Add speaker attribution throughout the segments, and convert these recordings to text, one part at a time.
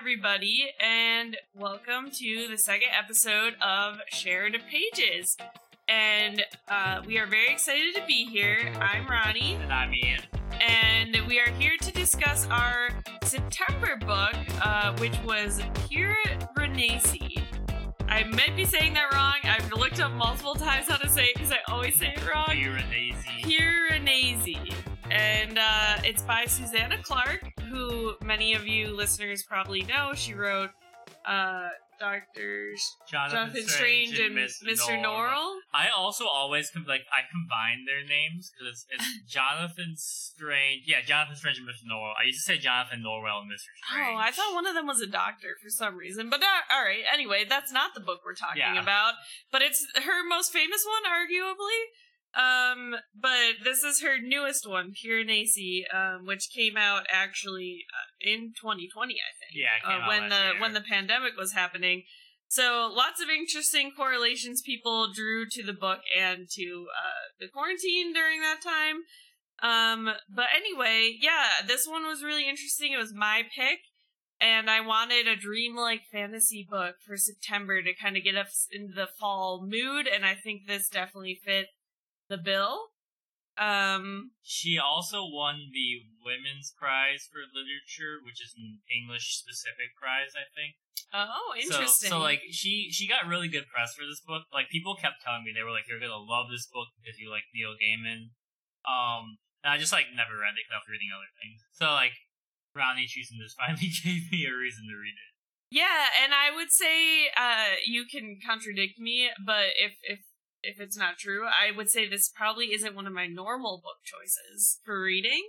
Speaker 1: everybody, and welcome to the second episode of Shared Pages. And uh, we are very excited to be here. I'm Ronnie,
Speaker 2: And I'm Ian.
Speaker 1: and we are here to discuss our September book, uh, which was Pure Renaissance. I might be saying that wrong. I've looked up multiple times how to say it because I always say it wrong.
Speaker 2: Piranesi.
Speaker 1: Piranesi. And uh, it's by Susanna Clarke, who many of you listeners probably know. She wrote uh, Doctor
Speaker 2: Jonathan,
Speaker 1: Jonathan Strange and Mr. Norrell.
Speaker 2: I also always com- like I combine their names because it's, it's Jonathan Strange. Yeah, Jonathan Strange and Mr. Norrell. I used to say Jonathan Norrell and Mr. Strange.
Speaker 1: Oh, I thought one of them was a doctor for some reason. But uh, all right, anyway, that's not the book we're talking
Speaker 2: Yeah.
Speaker 1: about. But it's her most famous one, arguably. Um, but this is her newest one, Piranesi, um, which came out actually uh, in 2020, I think.
Speaker 2: Yeah,
Speaker 1: uh, when the
Speaker 2: year.
Speaker 1: when the pandemic was happening. So lots of interesting correlations people drew to the book and to uh, the quarantine during that time. Um, but anyway, yeah, this one was really interesting. It was my pick, and I wanted a dreamlike fantasy book for September to kind of get us into the fall mood, and I think this definitely fit the bill. Um,
Speaker 2: She also won the Women's Prize for Literature, which is an English specific prize, I think.
Speaker 1: oh,
Speaker 2: So-
Speaker 1: interesting.
Speaker 2: So, like she she got really good press for this book. Like people kept telling me they were like, "You're gonna love this book because you like Neil Gaiman." Um, and I just like never read it because I was reading other things. So like, Ronnie choosing this finally gave me a reason to read it.
Speaker 1: Yeah, and I would say uh, you can contradict me, but if if if it's not true, I would say this probably isn't one of my normal book choices for reading.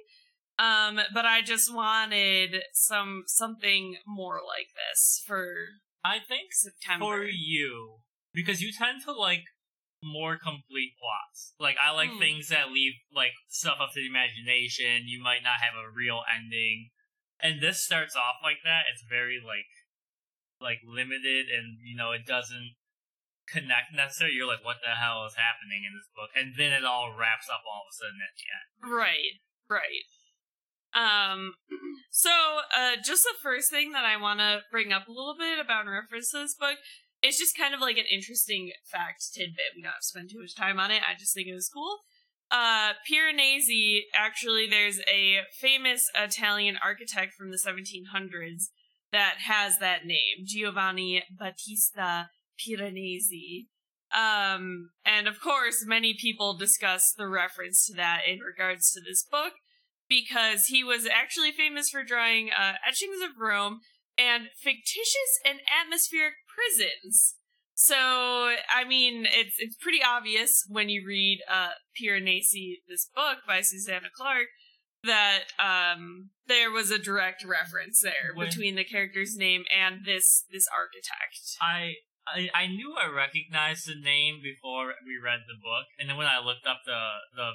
Speaker 1: Um, but I just wanted some something more like this for
Speaker 2: I think
Speaker 1: September.
Speaker 2: for you because you tend to like more complete plots. Like I like
Speaker 1: Hmm.
Speaker 2: things that leave like stuff up to the imagination. You might not have a real ending, and this starts off like that. It's very like like limited, and you know it doesn't connect necessarily. You're like, what the hell is happening in this book? And then it all wraps up all of a sudden at the end.
Speaker 1: Right, right. Um, so, uh, just the first thing that I want to bring up a little bit about reference to this book, it's just kind of like an interesting fact tidbit. We don't spend too much time on it. I just think it was cool. Uh, Piranesi, actually, there's a famous Italian architect from the 1700s that has that name, Giovanni Battista Piranesi. Um, and of course, many people discuss the reference to that in regards to this book because he was actually famous for drawing uh, etchings of Rome and fictitious and atmospheric prisons. So, I mean, it's it's pretty obvious when you read uh, Piranesi, this book by Susanna Clarke, that um, there was a direct reference there
Speaker 2: When-
Speaker 1: between the character's name and this this architect.
Speaker 2: I, I I knew I recognized the name before we read the book, and then when I looked up the the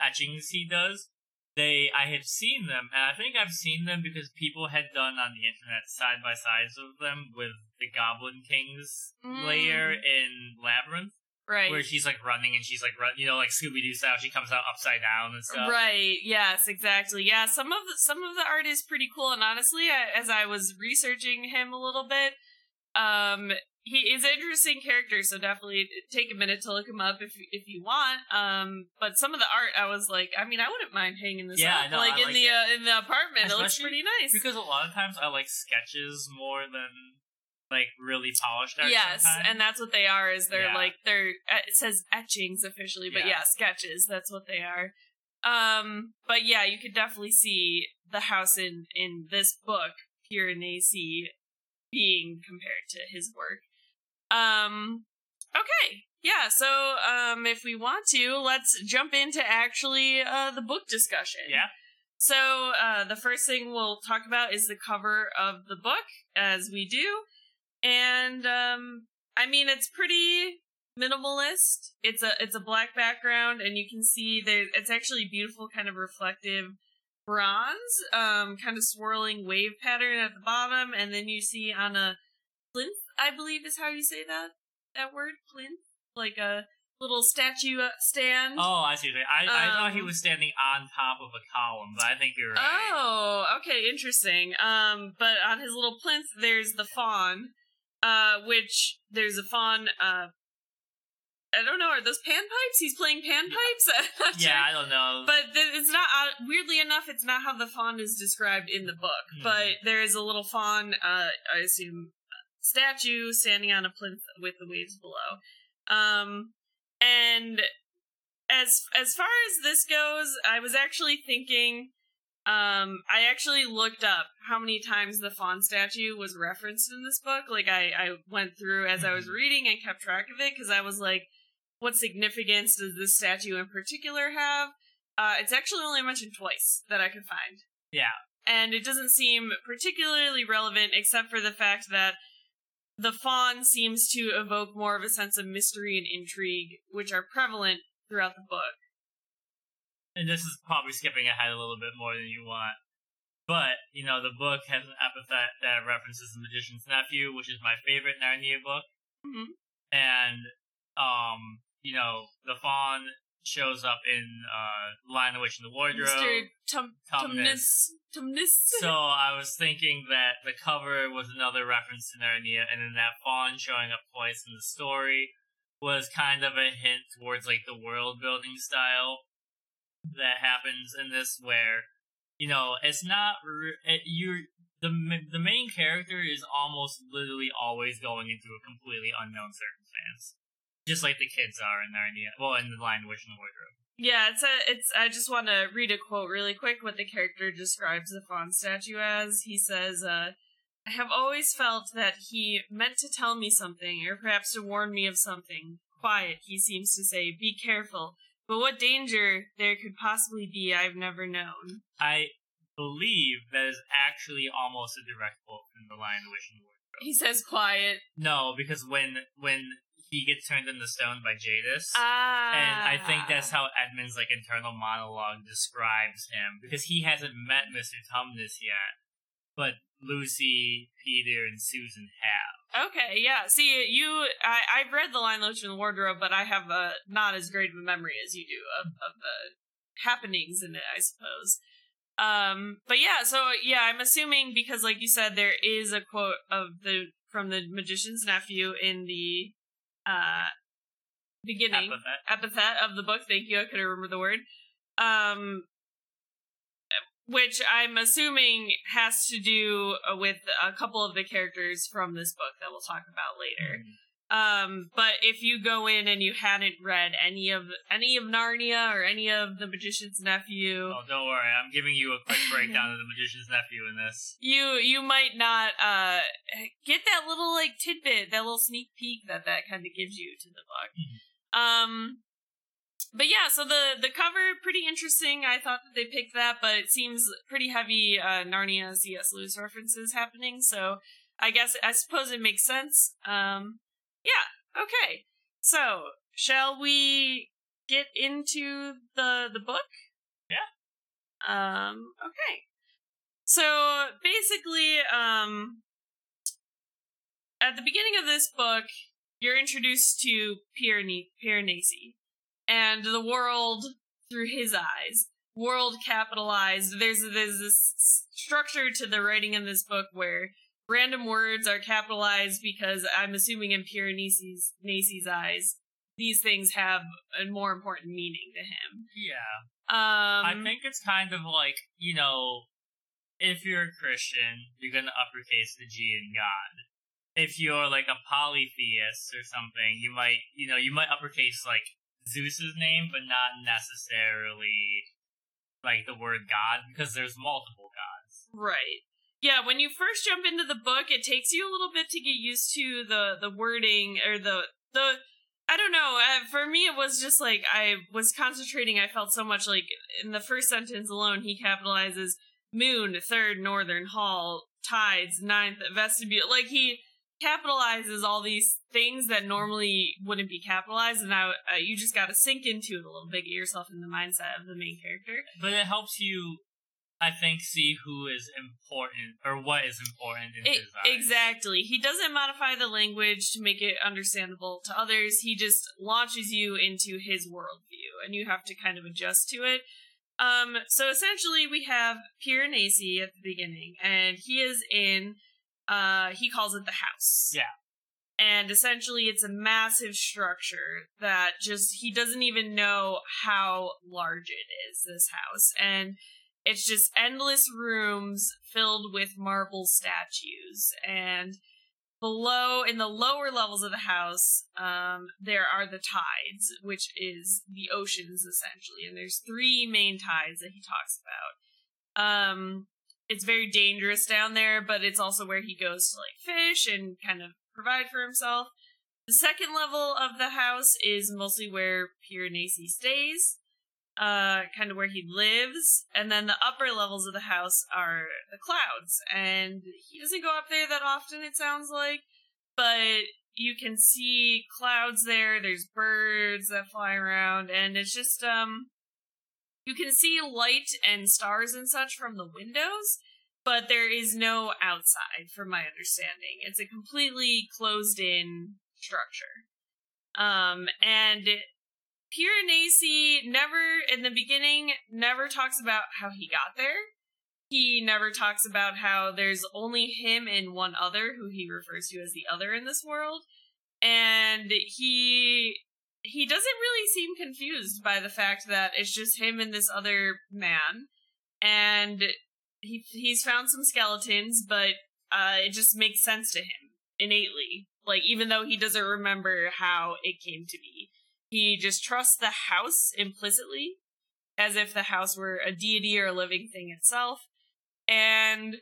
Speaker 2: etchings he does, they I had seen them, and I think I've seen them because people had done on the internet side by sides of them with the Goblin King's
Speaker 1: Mm.
Speaker 2: layer in Labyrinth,
Speaker 1: Right.
Speaker 2: where she's like running and she's like run, you know, like Scooby Doo style. She comes out upside down and stuff.
Speaker 1: Right. Yes. Exactly. Yeah. Some of the some of the art is pretty cool, and honestly, I, as I was researching him a little bit, um, he is an interesting character. So definitely take a minute to look him up if you- if you want. Um, but some of the art, I was like, I mean, I wouldn't mind hanging this
Speaker 2: Yeah,
Speaker 1: up,
Speaker 2: no,
Speaker 1: like
Speaker 2: I
Speaker 1: in
Speaker 2: like
Speaker 1: the uh, in the apartment. it looks pretty nice.
Speaker 2: Because a lot of times I like sketches more than like really polished art.
Speaker 1: yes,
Speaker 2: sometimes.
Speaker 1: and that's what they are. Is they're
Speaker 2: Yeah.
Speaker 1: like they're uh, it says etchings officially, but
Speaker 2: Yeah.
Speaker 1: yeah, sketches. That's what they are. Um, but yeah, you could definitely see the house in in this book, Piranesi, being compared to his work. Um, okay, yeah. So, um, if we want to, let's jump into actually uh the book discussion.
Speaker 2: Yeah.
Speaker 1: So, uh, the first thing we'll talk about is the cover of the book, as we do. And, um, I mean, it's pretty minimalist. It's a, it's a black background, and you can see there, it's actually beautiful, kind of reflective bronze, um, kind of swirling wave pattern at the bottom, and then you see on a plinth, I believe is how you say that, that word, plinth? Like a, little statue uh, stand.
Speaker 2: Oh, I see. I I thought he
Speaker 1: Um,
Speaker 2: was standing on top of a column, but I think you're right.
Speaker 1: Oh, okay, interesting. Um, but on his little plinth, there's the fawn, uh, which there's a fawn. Uh, I don't know. Are those panpipes? He's playing panpipes.
Speaker 2: Yeah,
Speaker 1: sure.
Speaker 2: I don't know.
Speaker 1: But th- it's not. Uh, weirdly enough, it's not how the fawn is described in the book.
Speaker 2: Hmm.
Speaker 1: But there is a little fawn. Uh, I assume statue standing on a plinth with the waves below. Um, and as as far as this goes, I was actually thinking. Um, I actually looked up how many times the fawn statue was referenced in this book. Like I, I went through as I was
Speaker 2: Mhm.
Speaker 1: reading and kept track of it because I was like, what significance does this statue in particular have? Uh, it's actually only mentioned twice that I could find.
Speaker 2: Yeah.
Speaker 1: And it doesn't seem particularly relevant except for the fact that the fawn seems to evoke more of a sense of mystery and intrigue, which are prevalent throughout the book.
Speaker 2: and this is probably skipping ahead a little bit more than you want. But, you know, the book has an epithet that references The Magician's Nephew, which is my favorite Narnia book.
Speaker 1: Mhm.
Speaker 2: And, um, you know, the fawn shows up in uh, Lion, the Witch, and the Wardrobe.
Speaker 1: Mr. Tum-
Speaker 2: Tumnus.
Speaker 1: Tumnus.
Speaker 2: So I was thinking that the cover was another reference to Narnia, and then that fawn showing up twice in the story was kind of a hint towards like the world building style that happens in this, where you know it's not re- it, you the the main character is almost literally always going into a completely unknown circumstance, just like the kids are in Narnia. Well, in the Lion, Witch, and the Wardrobe.
Speaker 1: Yeah, it's a it's I just want to read a quote really quick what the character describes the fawn statue as. He says, uh I have always felt that he meant to tell me something, or perhaps to warn me of something. Quiet, he seems to say, be careful. But what danger there could possibly be, I've never known.
Speaker 2: I believe that is actually almost a direct quote from the Lion, Witch, and the Wardrobe.
Speaker 1: He says quiet.
Speaker 2: No, because when when he gets turned into stone by Jadis,
Speaker 1: Ah.
Speaker 2: and I think that's how Edmund's like internal monologue describes him because he hasn't met Mister Tumnus yet, but Lucy, Peter, and Susan have.
Speaker 1: Okay, yeah. See, you, I, I've read The the Witch, and the Wardrobe, but I have uh, not as great of a memory as you do of, of the happenings in it, I suppose. Um, but yeah, so yeah, I'm assuming because, like you said, there is a quote of the from the magician's nephew in the uh beginning
Speaker 2: Epithet.
Speaker 1: epithet of the book. Thank you. I couldn't remember the word. Um, which I'm assuming has to do with a couple of the characters from this book that we'll talk about later. Um, but if you go in and you hadn't read any of any of Narnia or any of the Magician's Nephew,
Speaker 2: Oh, don't worry, I'm giving you a quick breakdown of the Magician's Nephew in this.
Speaker 1: you you might not uh get that little like tidbit, that little sneak peek that that kind of gives you to the book. Um, but yeah, so the the cover pretty interesting. I thought that they picked that, but it seems pretty heavy uh, Narnia C.S. Lewis references happening. So I guess I suppose it makes sense. Um, yeah, okay. So shall we get into the the book?
Speaker 2: Yeah.
Speaker 1: Um. Okay. So basically, um, at the beginning of this book, you're introduced to Piranesi, Piranesi and the world through his eyes. World capitalized. There's there's this structure to the writing in this book where random words are capitalized because I'm assuming in Piranesi's Nasi's eyes, these things have a more important meaning to him.
Speaker 2: Yeah.
Speaker 1: Um,
Speaker 2: I think it's kind of like, you know, if you're a Christian, you're gonna uppercase the G in God. If you're like a polytheist or something, you might, you know, you might uppercase like Zeus's name, but not necessarily like the word God because there's multiple gods.
Speaker 1: Right. Yeah, when you first jump into the book, it takes you a little bit to get used to the the wording or the the I don't know. Uh, for me, it was just like I was concentrating. I felt so much like in the first sentence alone, he capitalizes moon, third northern hall, tides, ninth vestibule. Like he capitalizes all these things that normally wouldn't be capitalized, and now uh, you just got to sink into it a little bit, get yourself in the mindset of the main character.
Speaker 2: But it helps you I think see who is important or what is important in
Speaker 1: It-
Speaker 2: his eyes.
Speaker 1: exactly. He doesn't modify the language to make it understandable to others. He just launches you into his worldview, and you have to kind of adjust to it. Um, so essentially, we have Piranesi at the beginning, and he is in. Uh, he calls it the house.
Speaker 2: Yeah.
Speaker 1: And essentially, it's a massive structure that just he doesn't even know how large it is. This house, and it's just endless rooms filled with marble statues. And below in the lower levels of the house um, there are the tides which is the oceans essentially. And there's three main tides that he talks about. Um, it's very dangerous down there but it's also where he goes to like fish and kind of provide for himself. The second level of the house is mostly where Piranesi stays uh kind of where he lives and then the upper levels of the house are the clouds. And he doesn't go up there that often it sounds like but you can see clouds there there's birds that fly around and it's just um you can see light and stars and such from the windows but there is no outside from my understanding. It's a completely closed in structure. Um and Piranesi never, in the beginning, never talks about how he got there. He never talks about how there's only him and one other who he refers to as the other in this world. And he he doesn't really seem confused by the fact that it's just him and this other man. And he he's found some skeletons, but uh it just makes sense to him innately. Like even though he doesn't remember how it came to be. He just trusts the house implicitly, as if the house were a deity or a living thing itself. And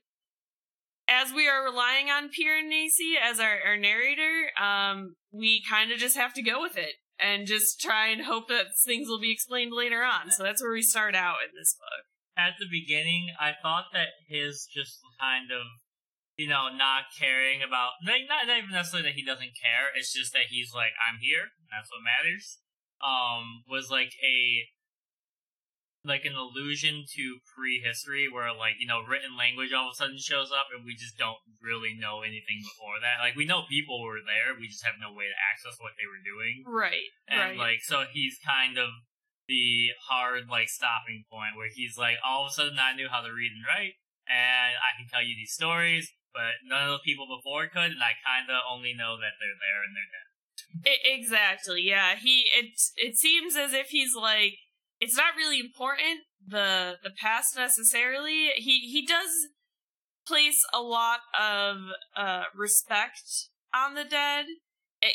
Speaker 1: as we are relying on Piranesi as our, our narrator, um, we kind of just have to go with it and just try and hope that things will be explained later on. So that's where we start out in this book.
Speaker 2: At the beginning, I thought that his just kind of, you know, not caring about, like, not even necessarily that he doesn't care, it's just that he's like, I'm here, that's what matters, um, was like a, like an allusion to prehistory where like, you know, written language all of a sudden shows up and we just don't really know anything before that. Like, we know people were there, we just have no way to access what they were doing.
Speaker 1: Right.
Speaker 2: And
Speaker 1: right.
Speaker 2: like, so he's kind of the hard like stopping point where he's like, all of a sudden I knew how to read and write, and I can tell you these stories, but none of the people before could, and I kind of only know that they're there and they're dead.
Speaker 1: I- exactly. Yeah. He it it seems as if he's like it's not really important the the past necessarily. He he does place a lot of uh respect on the dead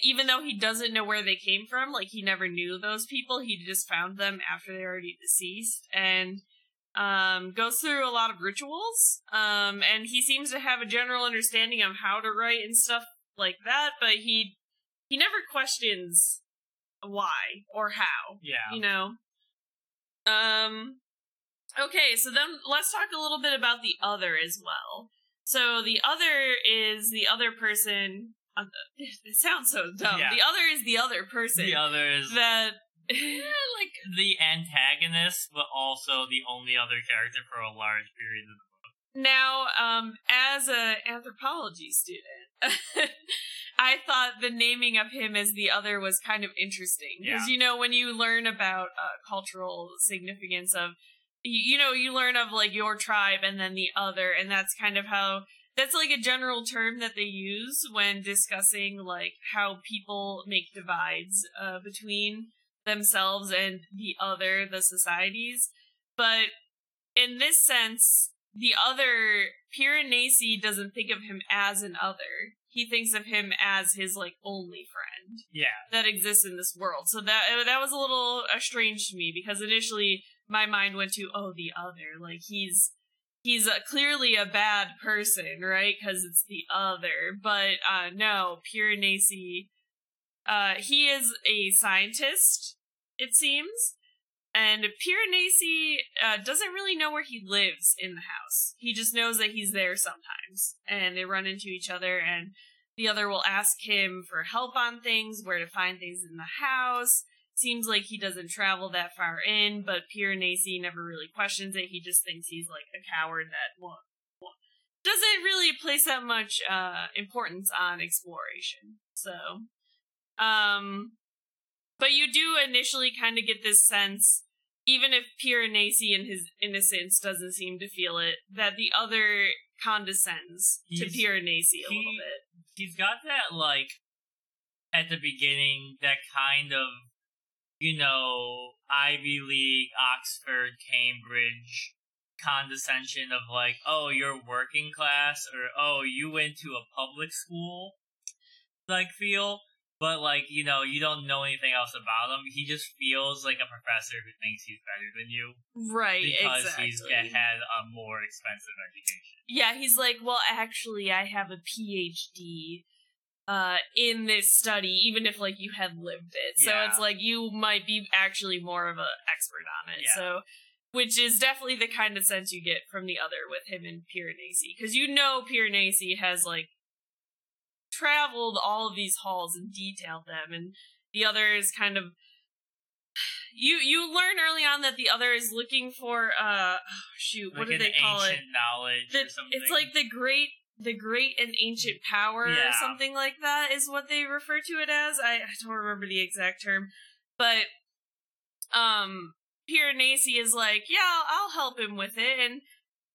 Speaker 1: even though he doesn't know where they came from like he never knew those people he just found them after they're already deceased and um goes through a lot of rituals um and he seems to have a general understanding of how to write and stuff like that but he he never questions why or how
Speaker 2: Yeah.
Speaker 1: you know um okay so then let's talk a little bit about the other as well so the other is the other person uh, it sounds so dumb
Speaker 2: Yeah.
Speaker 1: the other is the other person
Speaker 2: The other is
Speaker 1: that
Speaker 2: like the antagonist, but also the only other character for a large period of the book.
Speaker 1: Now, um, as a anthropology student, I thought the naming of him as the other was kind of interesting because
Speaker 2: Yeah.
Speaker 1: you know when you learn about uh, cultural significance of, you, you know, you learn of like your tribe and then the other, and that's kind of how that's like a general term that they use when discussing like how people make divides uh, between themselves and the other, the societies. But in this sense, the other Piranesi doesn't think of him as an other. He thinks of him as his like only friend
Speaker 2: Yeah.
Speaker 1: that exists in this world. So that that was a little uh, strange to me because initially my mind went to oh the other like he's he's uh, clearly a bad person right because it's the other but uh no Piranesi uh he is a scientist it seems and Piranesi uh, doesn't really know where he lives in the house. He just knows that he's there sometimes, and they run into each other. And the other will ask him for help on things, where to find things in the house. seems like he doesn't travel that far in, but Piranesi never really questions it. He just thinks he's like a coward that well, doesn't really place that much uh, importance on exploration. So, um, but you do initially kind of get this sense, even if Piranesi in his innocence doesn't seem to feel it, that the other condescends to
Speaker 2: He's-
Speaker 1: Piranesi a
Speaker 2: he-
Speaker 1: little bit.
Speaker 2: he's got that like at the beginning that kind of you know Ivy League, Oxford, Cambridge condescension of like, oh, you're working class or oh, you went to a public school like feel. But like, you know, you don't know anything else about him. He just feels like a professor who thinks he's better than you
Speaker 1: Right,
Speaker 2: because
Speaker 1: exactly.
Speaker 2: he's had a more expensive education.
Speaker 1: Yeah, he's like, well, actually, I have a PhD uh, in this study, even if like you had lived it. So
Speaker 2: Yeah.
Speaker 1: it's like you might be actually more of an expert on it.
Speaker 2: Yeah.
Speaker 1: So, which is definitely the kind of sense you get from the other with him and Piranesi, because you know Piranesi has like traveled all of these halls and detailed them, and the other is kind of. You you learn early on that the other is looking for uh oh, shoot what
Speaker 2: like
Speaker 1: do they call it
Speaker 2: ancient knowledge
Speaker 1: the,
Speaker 2: or something.
Speaker 1: it's like the great the great and ancient power or something like that is what they refer to it as I, I don't remember the exact term but um Piranesi is like yeah I'll, I'll help him with it and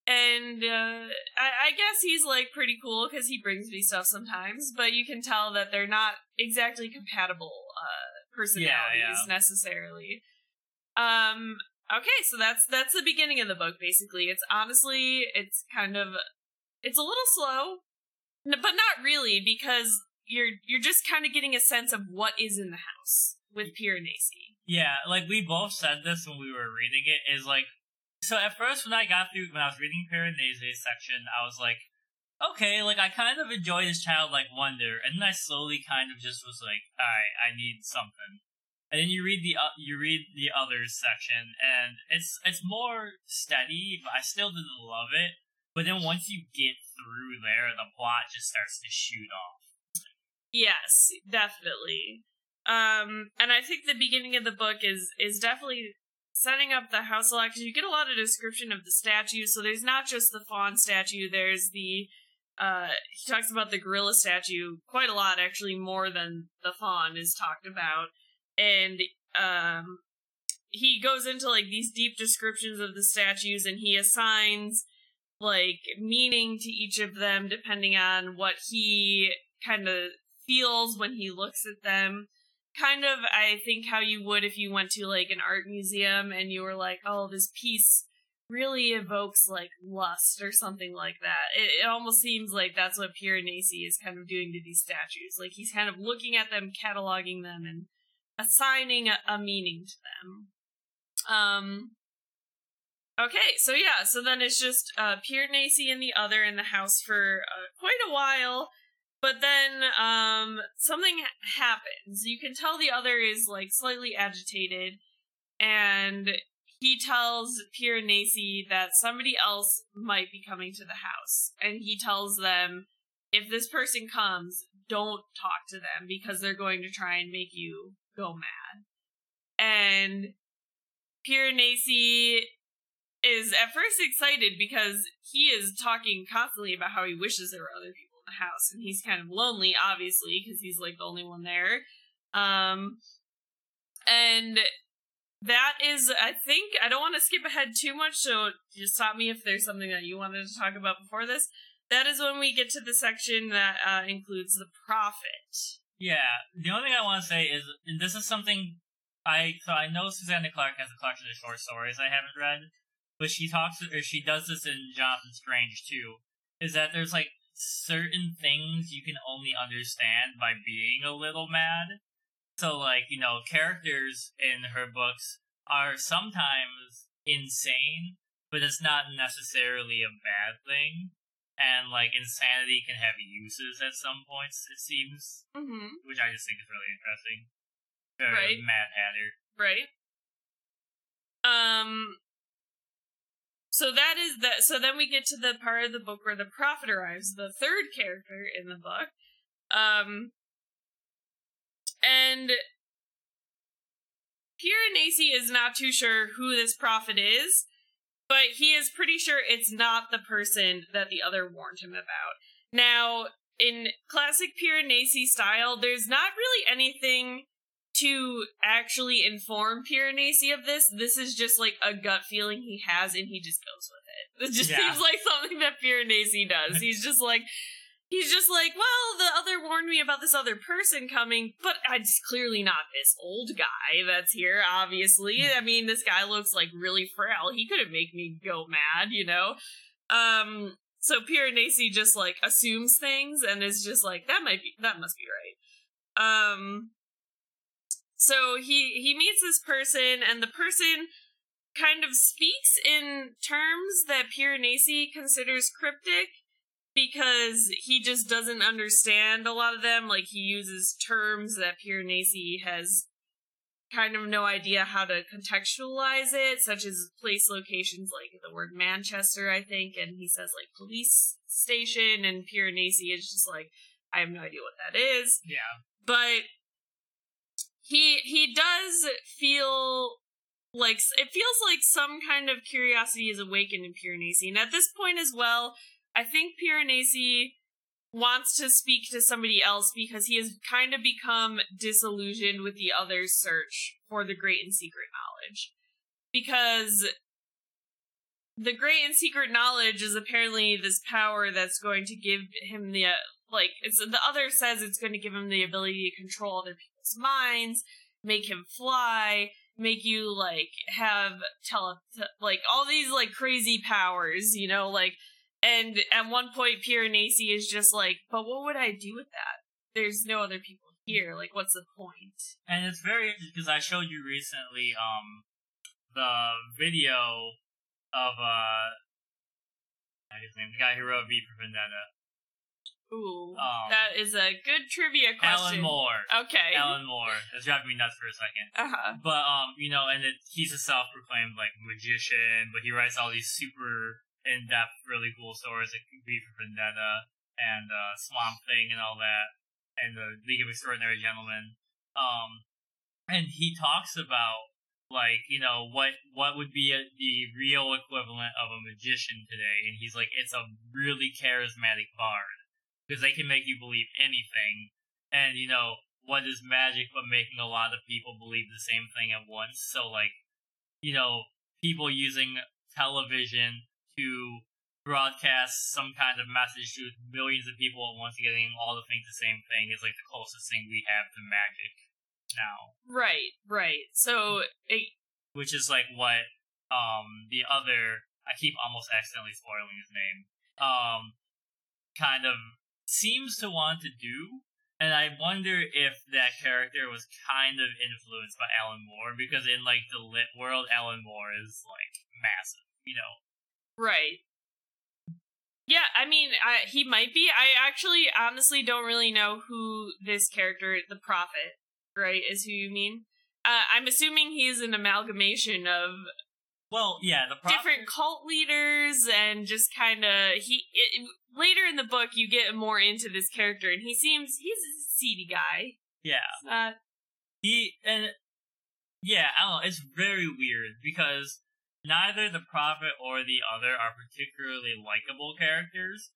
Speaker 1: and uh, I, I guess he's like pretty cool because he brings me stuff sometimes but you can tell that they're not exactly compatible uh personalities
Speaker 2: yeah.
Speaker 1: necessarily um okay so that's that's the beginning of the book basically it's honestly it's kind of it's a little slow but not really because you're you're just kind of getting a sense of what is in the house with Piranesi.
Speaker 2: Yeah, like we both said this when we were reading it. Is like, so at first when I got through when I was reading Piranesi's section, I was like, okay, like I kind of enjoy this childlike wonder, and then I slowly kind of just was like, all right, I need something. And then you read the uh, you read the others section, and it's it's more steady, but I still didn't love it. But then once you get through there, the plot just starts to shoot off.
Speaker 1: Yes, definitely. Um, and I think the beginning of the book is is definitely setting up the house a lot because you get a lot of description of the statue. So there's not just the fawn statue. There's the uh, he talks about the gorilla statue quite a lot, actually more than the fawn is talked about, and um, he goes into like these deep descriptions of the statues, and he assigns like meaning to each of them depending on what he kind of feels when he looks at them. Kind of, I think, how you would if you went to like an art museum and you were like, oh, this piece really evokes like lust or something like that. It, it almost seems like that's what Piranesi is kind of doing to these statues. Like he's kind of looking at them, cataloging them, and assigning a, a meaning to them. Um. Okay, so yeah, so then it's just uh, Piranesi and the other in the house for uh, quite a while. But then um something happens. You can tell the other is like slightly agitated and he tells Piranesi that somebody else might be coming to the house and he tells them if this person comes, don't talk to them because they're going to try and make you go mad. And Piranesi is at first excited because he is talking constantly about how he wishes there were other people house and he's kind of lonely obviously because he's like the only one there um and that is i think i don't want to skip ahead too much so just stop me if there's something that you wanted to talk about before this that is when we get to the section that uh, includes the prophet
Speaker 2: Yeah, the only thing I want to say is, and this is something I so I know Susanna Clarke has a collection of short stories I haven't read, but she talks or she does this in Jonathan Strange too. Is that there's like certain things you can only understand by being a little mad. So like you know characters in her books are sometimes insane, but it's not necessarily a bad thing. And like insanity can have uses at some points, it seems
Speaker 1: mm-hmm.
Speaker 2: which I just think is really interesting. Very
Speaker 1: Right.
Speaker 2: Mad Hatter.
Speaker 1: right um so that is that so then we get to the part of the book where the prophet arrives the third character in the book um and Piranesi is not too sure who this prophet is, but he is pretty sure it's not the person that the other warned him about. Now, in classic Piranesi style, there's not really anything to actually inform Piranesi of this. This is just like a gut feeling he has and he just goes with it. It just
Speaker 2: Yeah.
Speaker 1: seems like something that Piranesi does. He's just like he's just like, well, the other warned me about this other person coming, but it's clearly not this old guy that's here, obviously. I mean, this guy looks like really frail. He couldn't make me go mad, you know? Um so Piranesi just like assumes things and is just like, that might be that must be right. Um so he he meets this person and the person kind of speaks in terms that Piranesi considers cryptic because he just doesn't understand a lot of them like he uses terms that Piranesi has kind of no idea how to contextualize it such as place locations like the word Manchester I think and he says like police station and Piranesi is just like I have no idea what that is
Speaker 2: Yeah.
Speaker 1: but he he does feel like it feels like some kind of curiosity is awakened in Piranesi, and at this point as well, I think Piranesi wants to speak to somebody else because he has kind of become disillusioned with the other's search for the great and secret knowledge. Because the great and secret knowledge is apparently this power that's going to give him the uh, like it's the other says it's going to give him the ability to control other people's minds make him fly make you like have tele like all these like crazy powers you know like and at one point Piranesi is just like but what would i do with that there's no other people here like what's the point?
Speaker 2: And it's very interesting because I showed you recently um the video of uh his name, the guy who wrote V for Vendetta.
Speaker 1: Ooh
Speaker 2: Um,
Speaker 1: that is a good trivia question
Speaker 2: Alan Moore.
Speaker 1: okay
Speaker 2: Alan Moore. It's driving me nuts for a second.
Speaker 1: uh-huh
Speaker 2: But um, you know, and it, he's a self-proclaimed like magician, but he writes all these super in-depth, really cool stories like V for Vendetta and uh, Swamp Thing and all that, and the League of Extraordinary Gentlemen. Um, and he talks about like you know what what would be a, the real equivalent of a magician today, and he's like it's a really charismatic bard because they can make you believe anything, and you know what is magic but making a lot of people believe the same thing at once. So like, you know, people using television to broadcast some kind of message to millions of people at once, getting all to think the same thing is like the closest thing we have to magic now.
Speaker 1: right right so it,
Speaker 2: Which is like what um the other I keep almost accidentally spoiling his name. Um kind of seems to want to do. And I wonder if that character was kind of influenced by Alan Moore, because in like the lit world, Alan Moore is like massive, you know.
Speaker 1: Right. Yeah, I mean, I, he might be. I actually, honestly, don't really know who this character, the Prophet, right, is who you mean. Uh, I'm assuming he's an amalgamation of
Speaker 2: Well, yeah, the pro-
Speaker 1: different cult leaders and just kind of he. It, later in the book, you get more into this character, and he seems he's a seedy guy.
Speaker 2: yeah,
Speaker 1: not
Speaker 2: he and yeah, I don't know. It's very weird because neither the prophet or the other are particularly likable characters,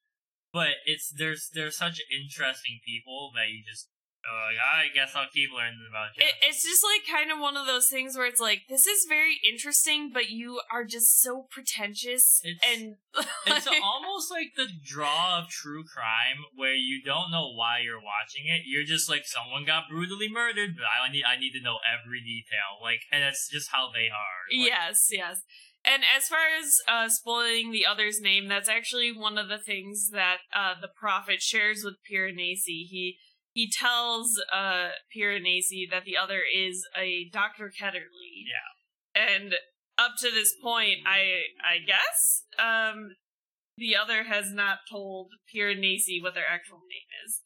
Speaker 2: but it's there's they're such interesting people that you just like, I guess I'll keep learning about you.
Speaker 1: It, it's just like kind of one of those things where it's like this is very interesting, but you are just so pretentious
Speaker 2: It's-
Speaker 1: and
Speaker 2: it's almost like the draw of true crime where you don't know why you're watching it. You're just like someone got brutally murdered, but I need I need to know every detail. Like, and that's just how they are. Like,
Speaker 1: yes, yes. And as far as uh, spoiling the other's name, that's actually one of the things that uh, the prophet shares with Piranesi. He he tells uh, Piranesi that the other is a Dr. Ketterley.
Speaker 2: Yeah.
Speaker 1: And up to this point, I I guess um, the other has not told Piranesi what their actual name is,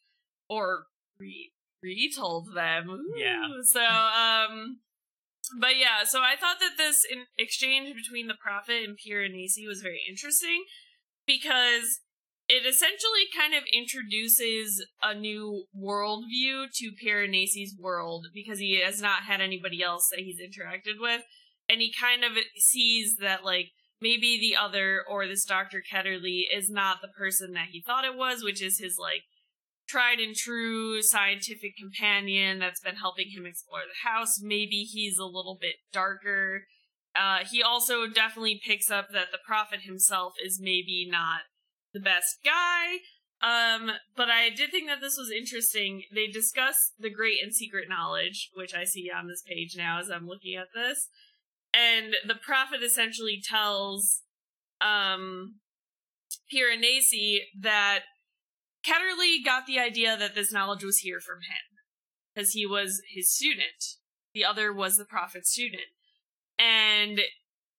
Speaker 1: or re retold them. Ooh.
Speaker 2: Yeah.
Speaker 1: So um, but yeah, so I thought that this in- exchange between the prophet and Piranesi was very interesting because it essentially kind of introduces a new worldview to Piranesi's world because he has not had anybody else that he's interacted with. And he kind of sees that, like, maybe the other or this Dr. Ketterley is not the person that he thought it was, which is his, like, tried and true scientific companion that's been helping him explore the house. Maybe he's a little bit darker. Uh, he also definitely picks up that the prophet himself is maybe not the best guy. Um, but I did think that this was interesting. They discuss the great and secret knowledge, which I see on this page now as I'm looking at this. And the prophet essentially tells um Piranesi that Ketterley got the idea that this knowledge was here from him. Because he was his student. The other was the prophet's student. And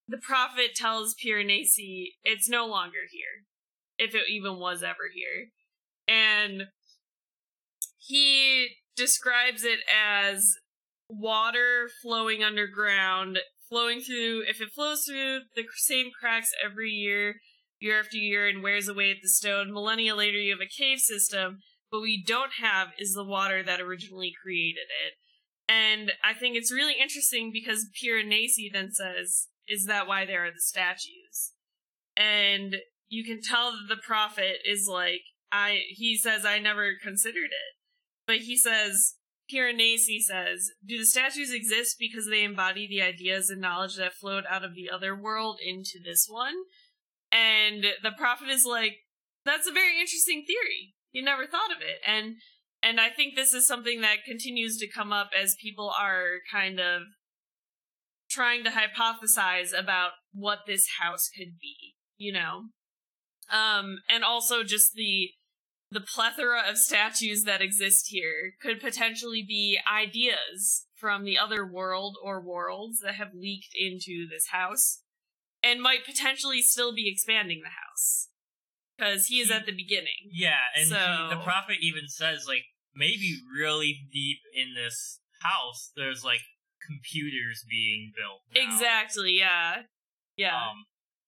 Speaker 1: the prophet tells Piranesi it's no longer here if it even was ever here. And he describes it as water flowing underground, flowing through, if it flows through the same cracks every year, year after year, and wears away at the stone, millennia later you have a cave system, but we don't have is the water that originally created it. And I think it's really interesting because Piranesi then says, Is that why there are the statues? And you can tell that the prophet is like I he says I never considered it. But he says Piranesi says, Do the statues exist because they embody the ideas and knowledge that flowed out of the other world into this one? And the prophet is like, That's a very interesting theory. You never thought of it. And and I think this is something that continues to come up as people are kind of trying to hypothesize about what this house could be, you know? Um, and also just the the plethora of statues that exist here could potentially be ideas from the other world or worlds that have leaked into this house and might potentially still be expanding the house because he is at the beginning.
Speaker 2: Yeah, and
Speaker 1: So-
Speaker 2: he, the prophet even says like maybe really deep in this house, there's like computers being built. now.
Speaker 1: Exactly, yeah. Yeah.
Speaker 2: Um,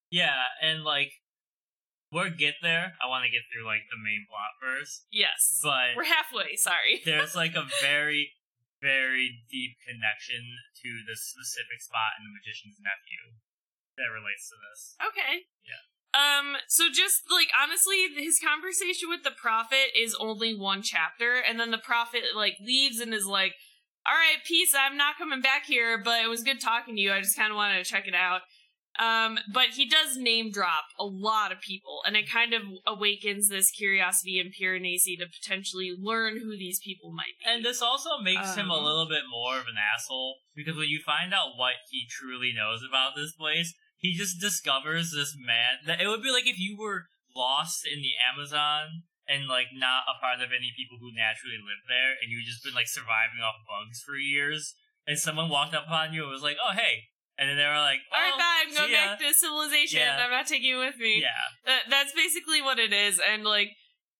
Speaker 2: yeah, and like we'll get there. I want to get through like the main plot first,
Speaker 1: yes.
Speaker 2: but
Speaker 1: We're halfway, sorry.
Speaker 2: there's like a very, very deep connection to the specific spot in the magician's nephew that relates to this.
Speaker 1: Okay.
Speaker 2: Yeah.
Speaker 1: Um, so just like honestly, his conversation with the prophet is only one chapter, and then the prophet like leaves and is like, All right, peace, I'm not coming back here, but it was good talking to you. I just kinda wanted to check it out. Um, but he does name drop a lot of people, and it kind of awakens this curiosity in Piranesi to potentially learn who these people might be.
Speaker 2: And this also makes him a
Speaker 1: Um,
Speaker 2: little bit more of an asshole because when you find out what he truly knows about this place, he just discovers this man that it would be like if you were lost in the Amazon and like not a part of any people who naturally live there and you've just been like surviving off bugs for years and someone walked up on you and was like, "Oh, hey." And then they were like,
Speaker 1: All right,
Speaker 2: "Oh,
Speaker 1: bye. I'm going
Speaker 2: ya."
Speaker 1: back to civilization.
Speaker 2: Yeah.
Speaker 1: I'm not taking you with me.
Speaker 2: Yeah.
Speaker 1: That, that's basically what it is. And like,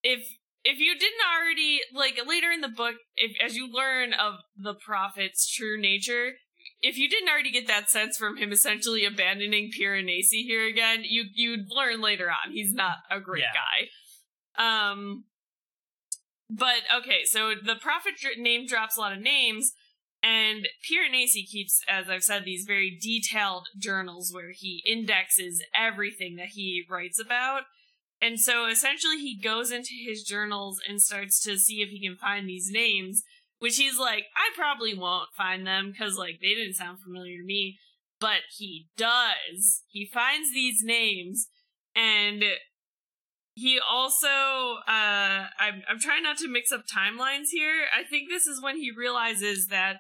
Speaker 1: if if you didn't already like later in the book, if as you learn of the prophet's true nature, if you didn't already get that sense from him essentially abandoning Piranesi here again, you you'd learn later on he's not a great
Speaker 2: Yeah.
Speaker 1: guy. Um, but okay, so the prophet name drops a lot of names. And Piranesi keeps, as I've said, these very detailed journals where he indexes everything that he writes about. And so essentially he goes into his journals and starts to see if he can find these names, which he's like, I probably won't find them because like they didn't sound familiar to me. But he does. He finds these names and he also uh I'm I'm trying not to mix up timelines here. I think this is when he realizes that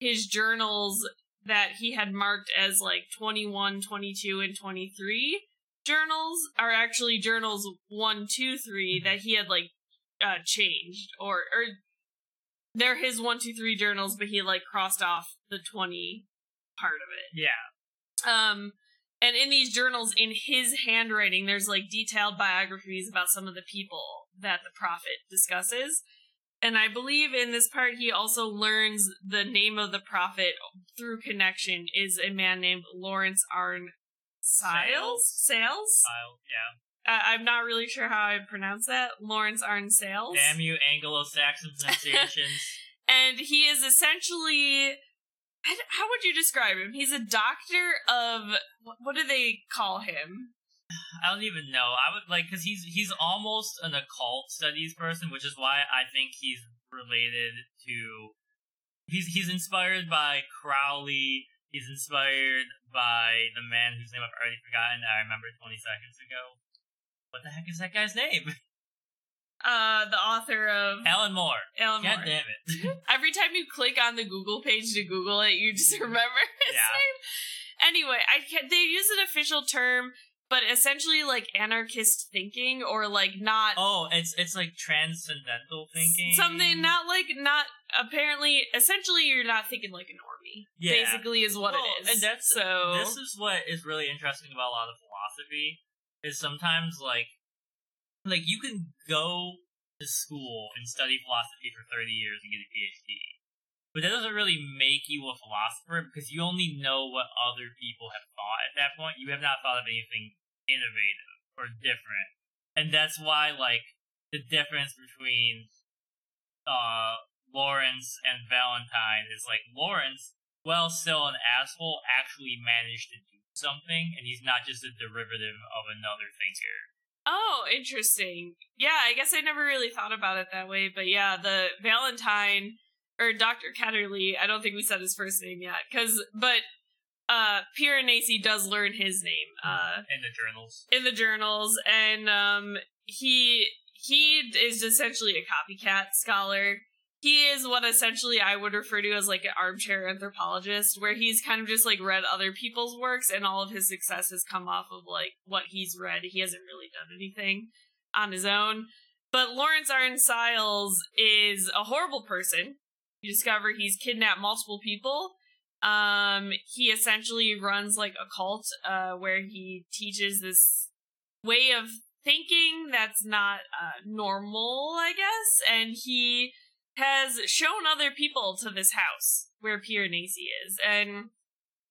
Speaker 1: his journals that he had marked as like 21, 22 and 23 journals are actually journals 1 2 3 that he had like uh changed or or they're his 1 2 3 journals but he like crossed off the 20 part of it.
Speaker 2: Yeah.
Speaker 1: Um, and in these journals, in his handwriting, there's like detailed biographies about some of the people that the prophet discusses. And I believe in this part, he also learns the name of the prophet through connection is a man named Lawrence Arn Siles. Sales.
Speaker 2: I'll, yeah.
Speaker 1: I- I'm not really sure how I pronounce that. Laurence Arne-Sayles.
Speaker 2: Damn you, Anglo-Saxon pronunciations.
Speaker 1: and he is essentially how would you describe him he's a doctor of what do they call him
Speaker 2: I don't even know. I would like because he's he's almost an occult studies person, which is why I think he's related to. He's he's inspired by Crowley. He's inspired by the man whose name I've already forgotten. I remember twenty seconds ago. What the heck is that guy's name?
Speaker 1: uh the author of
Speaker 2: Alan Moore.
Speaker 1: Alan
Speaker 2: God
Speaker 1: Moore.
Speaker 2: damn it.
Speaker 1: every time you click on the google page to google it you just remember his
Speaker 2: Yeah.
Speaker 1: name anyway i can't, they use an official term but essentially like anarchist thinking or like not
Speaker 2: oh, it's it's like transcendental thinking.
Speaker 1: something not like not apparently essentially you're not thinking like a normie
Speaker 2: Yeah.
Speaker 1: basically is what
Speaker 2: Well,
Speaker 1: it is
Speaker 2: and that's
Speaker 1: so
Speaker 2: this is what is really interesting about a lot of philosophy is sometimes like like you can go to school and study philosophy for 30 years and get a phd but that doesn't really make you a philosopher because you only know what other people have thought at that point you have not thought of anything innovative or different and that's why like the difference between uh laurence and valentine is like laurence well, still an asshole, actually managed to do something, and he's not just a derivative of another thinker.
Speaker 1: Oh, interesting. Yeah, I guess I never really thought about it that way, but yeah, the Valentine or Dr. Ketterley, I don't think we said his first name yet, cuz but uh Piranesi does learn his name uh
Speaker 2: in the journals.
Speaker 1: in the journals and um he he is essentially a copycat scholar. He is what essentially I would refer to as like an armchair anthropologist, where he's kind of just like read other people's works and all of his success has come off of like what he's read. He hasn't really done anything on his own. But Laurence Arne-Sayles is a horrible person. You discover he's kidnapped multiple people. Um, he essentially runs like a cult, uh, where he teaches this way of thinking that's not uh, normal, I guess, and he has shown other people to this house where Piranesi is, and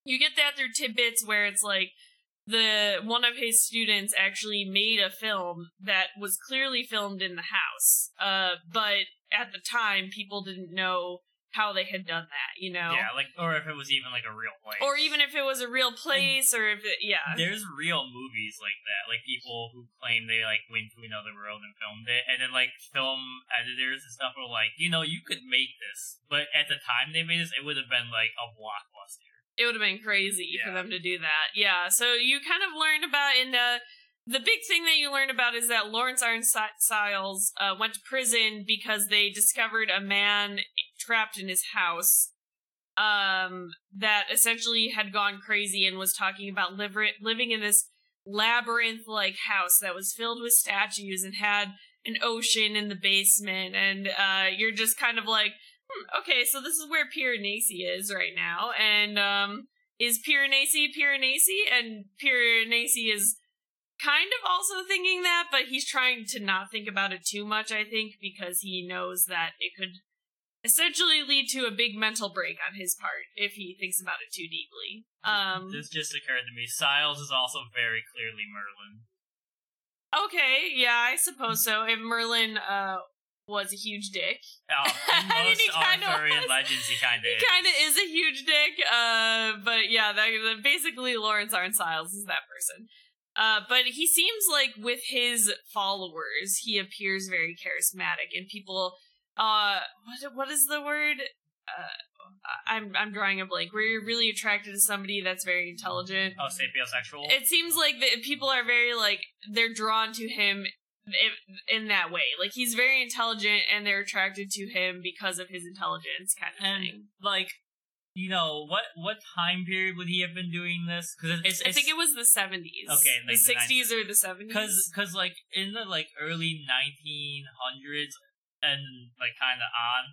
Speaker 1: you get that through tidbits where it's like the one of his students actually made a film that was clearly filmed in the house, uh, but at the time people didn't know how they had done that, you know,
Speaker 2: Yeah, like, or if it was even like a real place.
Speaker 1: or even if it was a real place, or if it, yeah,
Speaker 2: There's real movies like that, like people who claim they like went to another world and filmed it, and then like film editors and stuff were like, you know, you could make this, but at the time they made this, it would have been like a blockbuster.
Speaker 1: it would have been crazy for them to do that. Yeah, so you kind of learned about in uh, the big thing that you learn about is that Laurence Arne-Sayles uh, went to prison because they discovered a man trapped in his house um that essentially had gone crazy and was talking about liver- living in this labyrinth like house that was filled with statues and had an ocean in the basement. And uh you're just kind of like hmm, okay so this is where Piranesi is right now. And um is Piranesi Piranesi? And Piranesi is kind of also thinking that but he's trying to not think about it too much I think because he knows that it could essentially lead to a big mental break on his part if he thinks about it too deeply. Um
Speaker 2: this just occurred to me. Sayles is also very clearly Merlin.
Speaker 1: okay, yeah, I suppose so. If Merlin uh was a huge dick. Mean,
Speaker 2: most Arthurian
Speaker 1: was.
Speaker 2: legends, he kind of
Speaker 1: He kind of is a huge dick, uh, but yeah, that, that basically Laurence Arne-Sayles is that person. Uh, but he seems like with his followers, he appears very charismatic, and people, uh, what what is the word? Uh, I'm I'm drawing a blank. Where you're really attracted to somebody that's very intelligent.
Speaker 2: Oh, sapiosexual.
Speaker 1: It seems like the, people are very like they're drawn to him i- in that way. Like he's very intelligent, and they're attracted to him because of his intelligence, kind of
Speaker 2: and
Speaker 1: thing.
Speaker 2: like, you know, what what time period would he have been doing this? Because it's,
Speaker 1: I think it was the seventies.
Speaker 2: Okay,
Speaker 1: the
Speaker 2: like the
Speaker 1: sixties or the seventies.
Speaker 2: because because like in the like early 1900s and like kind of on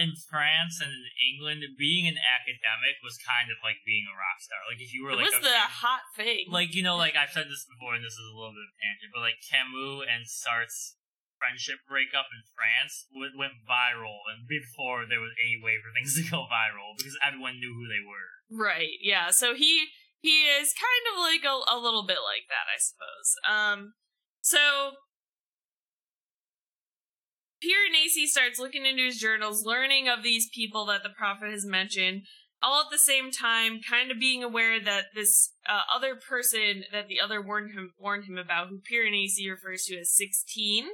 Speaker 2: in France and in England, being an academic was kind of like being a rock star. Like if you were
Speaker 1: it
Speaker 2: like
Speaker 1: was
Speaker 2: a
Speaker 1: the
Speaker 2: fan-
Speaker 1: hot thing.
Speaker 2: like you know, like I've said this before, and this is a little bit of a tangent, but like Camus and Sartre's friendship breakup in France w- went viral, and before there was any way for things to go viral, because everyone knew who they were.
Speaker 1: right? Yeah. So he he is kind of like a, a little bit like that, I suppose. Um, So Piranesi starts looking into his journals, learning of these people that the prophet has mentioned, all at the same time, kind of being aware that this uh, other person that the other warned him warned him about, who Piranesi refers to as sixteen,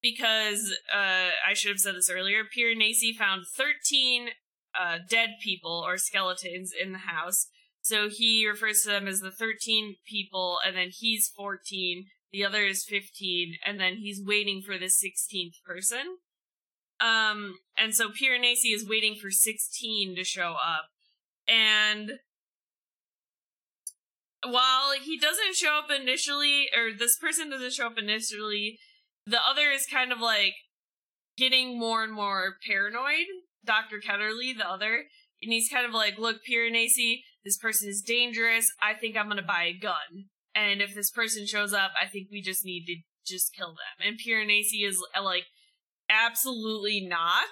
Speaker 1: because uh, I should have said this earlier. Piranesi found thirteen uh, dead people or skeletons in the house, so he refers to them as the thirteen people, and then he's fourteen. The other is fifteen, and then he's waiting for the sixteenth person. Um, and so Piranesi is waiting for 16 to show up. And while he doesn't show up initially, or this person doesn't show up initially, the other is kind of like getting more and more paranoid. Dr. Ketterley, the other, and he's kind of like, look, Piranesi, this person is dangerous. I think I'm gonna buy a gun. And if this person shows up, I think we just need to just kill them. And Piranesi is uh, like, absolutely not.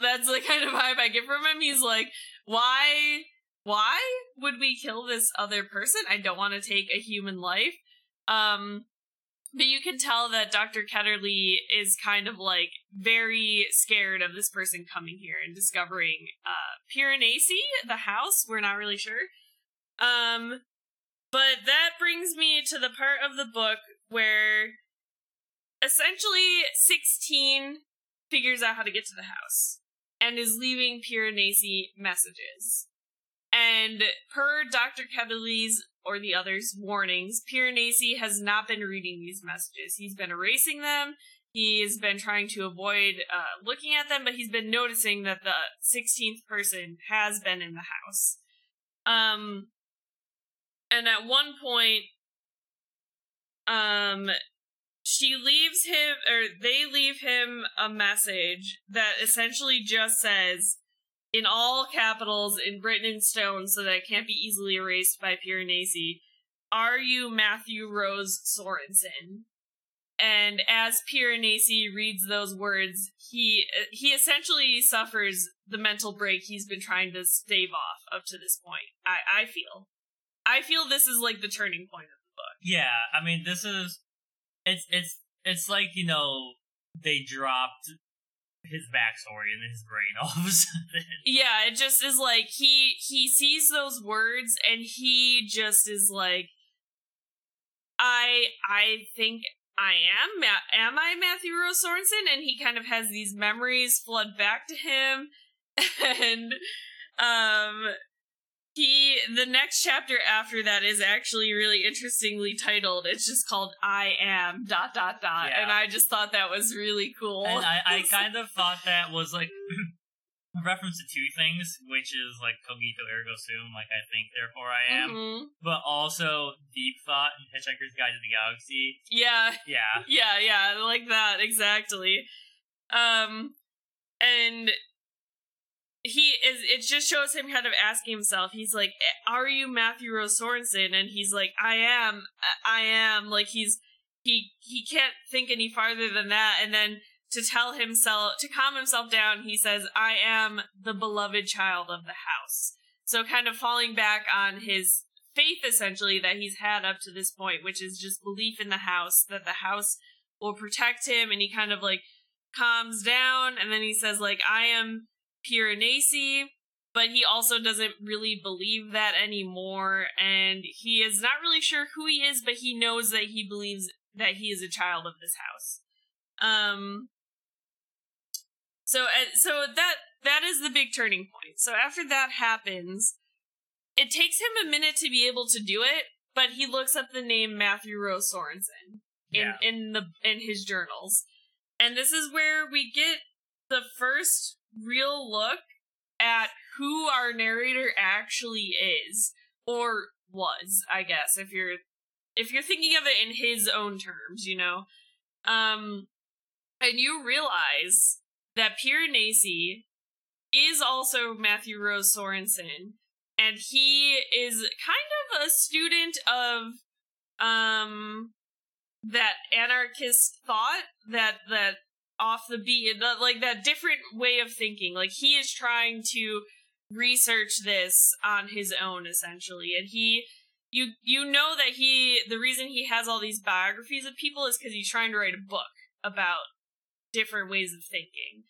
Speaker 1: That's the kind of vibe I get from him. He's like, why, why would we kill this other person? I don't want to take a human life. Um, but you can tell that Dr. Ketterley is kind of like very scared of this person coming here and discovering uh Piranesi, the house. We're not really sure. Um but that brings me to the part of the book where essentially 16 figures out how to get to the house and is leaving Piranesi messages. And per Dr. Ketterley's or the others' warnings, Piranesi has not been reading these messages. He's been erasing them. He's been trying to avoid uh, looking at them, but he's been noticing that the 16th person has been in the house. Um, and at one point, um, she leaves him, or they leave him a message that essentially just says, in all capitals, in written in stone, so that it can't be easily erased by Piranesi, are you Matthew Rose Sorensen? And as Piranesi reads those words, he he essentially suffers the mental break he's been trying to stave off up to this point. I I feel, I feel this is like the turning point of the book.
Speaker 2: Yeah, I mean, this is it's it's it's like you know they dropped his backstory in his brain all of a sudden.
Speaker 1: Yeah, it just is like he he sees those words and he just is like, I I think I am Ma- am I Matthew Rose Sorensen, and he kind of has these memories flood back to him, and um he the next chapter after that is actually really interestingly titled. It's just called I am dot dot dot.
Speaker 2: Yeah.
Speaker 1: And I just thought that was really cool.
Speaker 2: And I, I kind of thought that was like a reference to two things, which is like cogito ergo sum, like I think, therefore I am,
Speaker 1: Mhm.
Speaker 2: but also deep thought in Hitchhiker's Guide to the Galaxy.
Speaker 1: Yeah,
Speaker 2: Yeah,
Speaker 1: yeah, yeah, like that, exactly. Um and he is it just shows him kind of asking himself he's like are you matthew rose sorensen? And he's like i am i am. Like he's he he can't think any farther than that. And then to tell himself to calm himself down he says i am the beloved child of the house. So kind of falling back on his faith essentially that he's had up to this point which is just belief in the house that the house will protect him. And he kind of like calms down. And then he says like i am Piranesi, but he also doesn't really believe that anymore, and he is not really sure who he is, but he knows that he believes that he is a child of this house. Um. So, uh, so that that is the big turning point. So after that happens, it takes him a minute to be able to do it, but he looks up the name Matthew Rose Sorensen in
Speaker 2: Yeah.
Speaker 1: in the in his journals, and this is where we get the first real look at who our narrator actually is or was i guess if you're if you're thinking of it in his own terms you know? Um and you realize that Piranesi is also Matthew Rose Sorensen, and he is kind of a student of um that anarchist thought that that off the beat that, like that different way of thinking like he is trying to research this on his own essentially and he you you know that he the reason he has all these biographies of people is because he's trying to write a book about different ways of thinking.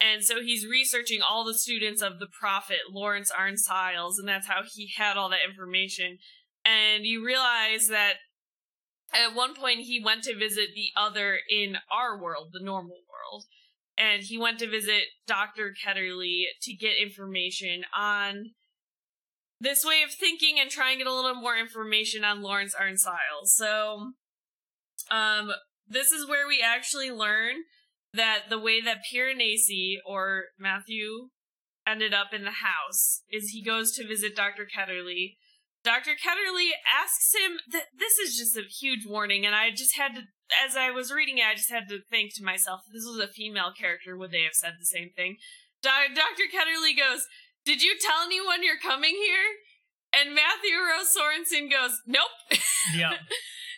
Speaker 1: And so he's researching all the students of the prophet Laurence Arne-Sayles, and that's how he had all that information. And you realize that at one point he went to visit the other in our world, the normal world. And he went to visit Dr. Ketterley to get information on this way of thinking and try and get a little more information on Laurence Arne-Sayles. So, um, this is where we actually learn that the way that Piranesi or Matthew ended up in the house is he goes to visit Dr. Ketterley. Dr. Ketterley asks him that this is just a huge warning, and I just had to, as I was reading it, I just had to think to myself, if this was a female character, would they have said the same thing? Do- Dr. Ketterley goes, Did you tell anyone you're coming here? And Matthew Rose Sorensen goes, Nope.
Speaker 2: Yep.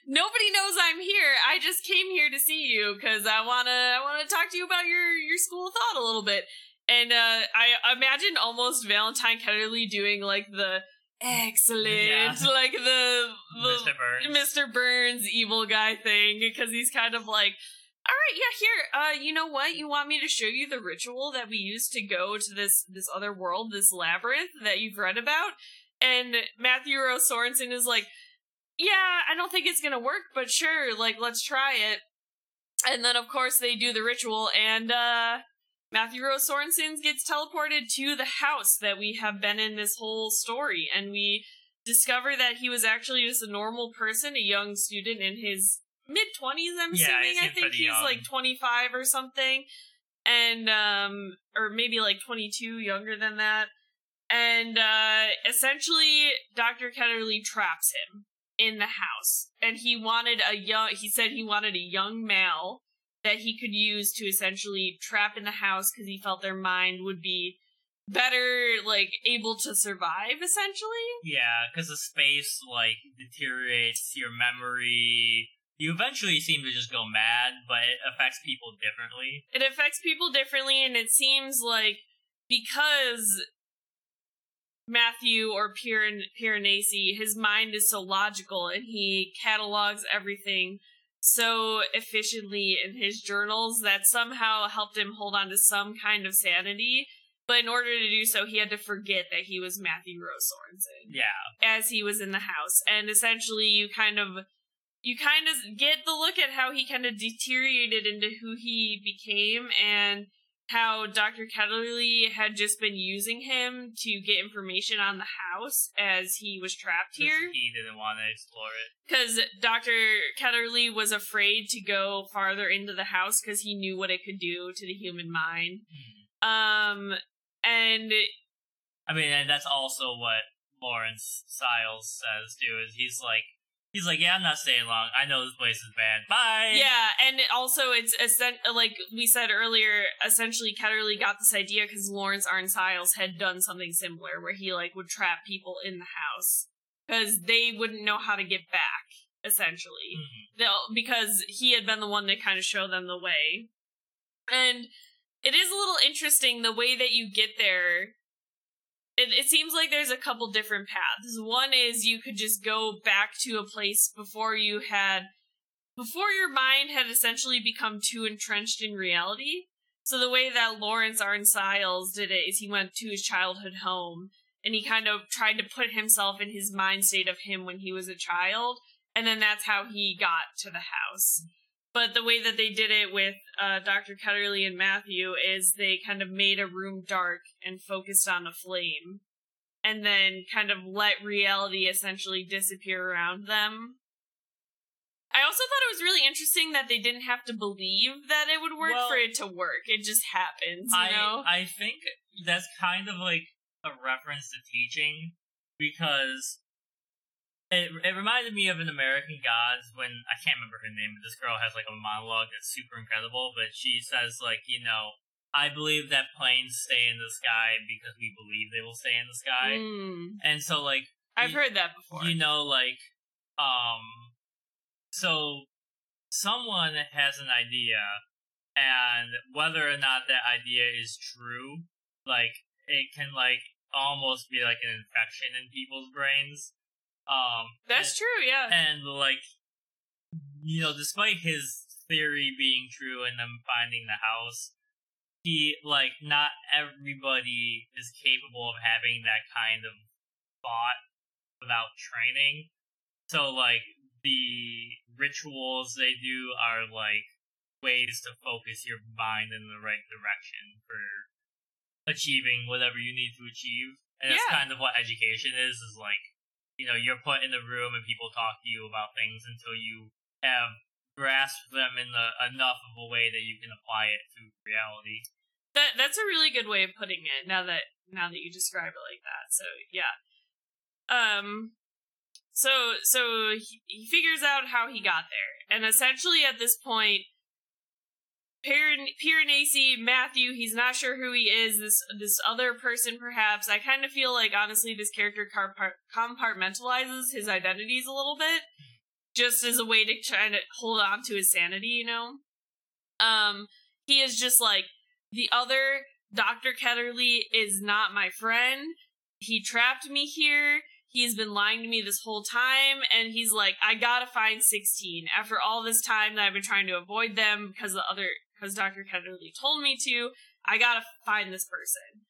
Speaker 1: Nobody knows I'm here. I just came here to see you because I wanna I wanna talk to you about your your school of thought a little bit. And uh, I imagine almost Valentine Ketterley doing like the excellent,
Speaker 2: Yeah.
Speaker 1: like the, the
Speaker 2: Mr. Burns.
Speaker 1: Mr. Burns evil guy thing because he's kind of like, all right, yeah, here, uh, you know what? You want me to show you the ritual that we used to go to this this other world, this labyrinth that you've read about? And Matthew Rose Sorensen is like, yeah, I don't think it's gonna work, but sure, like let's try it. And then of course they do the ritual, and uh Matthew Rose Sorensen gets teleported to the house that we have been in this whole story, and we discover that he was actually just a normal person, a young student in his mid twenties. I'm
Speaker 2: Yeah,
Speaker 1: assuming. I think he's
Speaker 2: young.
Speaker 1: like twenty five or something, and um, or maybe like twenty two, younger than that. And uh, essentially, Doctor Ketterley traps him in the house, and he wanted a young. He said he wanted a young male that he could use to essentially trap in the house because he felt their mind would be better, like able to survive. Essentially,
Speaker 2: Yeah, because the space like deteriorates your memory. You eventually seem to just go mad, but it affects people differently.
Speaker 1: it affects people differently, and it seems like because Matthew or Piran- Piranesi, his mind is so logical and he catalogs everything so efficiently in his journals that somehow helped him hold on to some kind of sanity. But in order to do so, he had to forget that he was Matthew Rose Sorensen
Speaker 2: Yeah,
Speaker 1: as he was in the house. And essentially, you kind of you kind of get the look at how he kind of deteriorated into who he became and how Dr. Ketterley had just been using him to get information on the house as he was trapped here
Speaker 2: he didn't want to explore it.
Speaker 1: because Dr. Ketterley was afraid to go farther into the house because he knew what it could do to the human mind. Um, and
Speaker 2: I mean, and that's also what Laurence Sayles says too. Is he's like, he's like, yeah, I'm not staying long. I know this place is bad. Bye.
Speaker 1: yeah, and it also it's like we said earlier. Essentially, Ketterley got this idea because Laurence Arne-Sayles had done something similar, where he like would trap people in the house because they wouldn't know how to get back. Essentially,
Speaker 2: Mhm.
Speaker 1: They'll- because he had been the one to kind of show them the way. And it is a little interesting the way that you get there. It, it seems like there's a couple different paths. One is you could just go back to a place before you had, before your mind had essentially become too entrenched in reality. So the way that Laurence Arne-Sayles did it is he went to his childhood home and he kind of tried to put himself in his mind state of him when he was a child and then that's how he got to the house. But the way that they did it with uh, Dr. Ketterley and Matthew is they kind of made a room dark and focused on a flame, and then kind of let reality essentially disappear around them. I also thought it was really interesting that they didn't have to believe that it would work
Speaker 2: Well-
Speaker 1: for it to work. It just happens, you
Speaker 2: I
Speaker 1: know?
Speaker 2: I think that's kind of like a reference to teaching because it it reminded me of an American Gods when I can't remember her name, but this girl has like a monologue that's super incredible, but she says like, you know, I believe that planes stay in the sky because we believe they will stay in the sky.
Speaker 1: Mm,
Speaker 2: And so like
Speaker 1: I've
Speaker 2: you-
Speaker 1: heard that before.
Speaker 2: you know like um so someone has an idea and whether or not that idea is true like it can like almost be like an infection in people's brains Um,
Speaker 1: That's
Speaker 2: and,
Speaker 1: true, yeah.
Speaker 2: And like, you know, despite his theory being true and them finding the house, he like not everybody is capable of having that kind of thought without training. So like the rituals they do are like ways to focus your mind in the right direction for achieving whatever you need to achieve. And that's kind of what education is, is like, you know, you're put in the room and people talk to you about things until you have grasped them in the, enough of a way that you can apply it to reality.
Speaker 1: That that's a really good way of putting it. Now that now that you describe it like that, so yeah. Um, so so he, he figures out how he got there, and essentially at this point, Piranesi Matthew, he's not sure who he is. This this other person, perhaps. I kind of feel like honestly, this character compartmentalizes his identities a little bit, just as a way to try to hold on to his sanity. You know, um, he is just like the other Dr. Ketterley is not my friend. He trapped me here. He's been lying to me this whole time, and he's like, I gotta find 16. After all this time that I've been trying to avoid them because the other, because Dr. Ketterley told me to, I gotta find this person.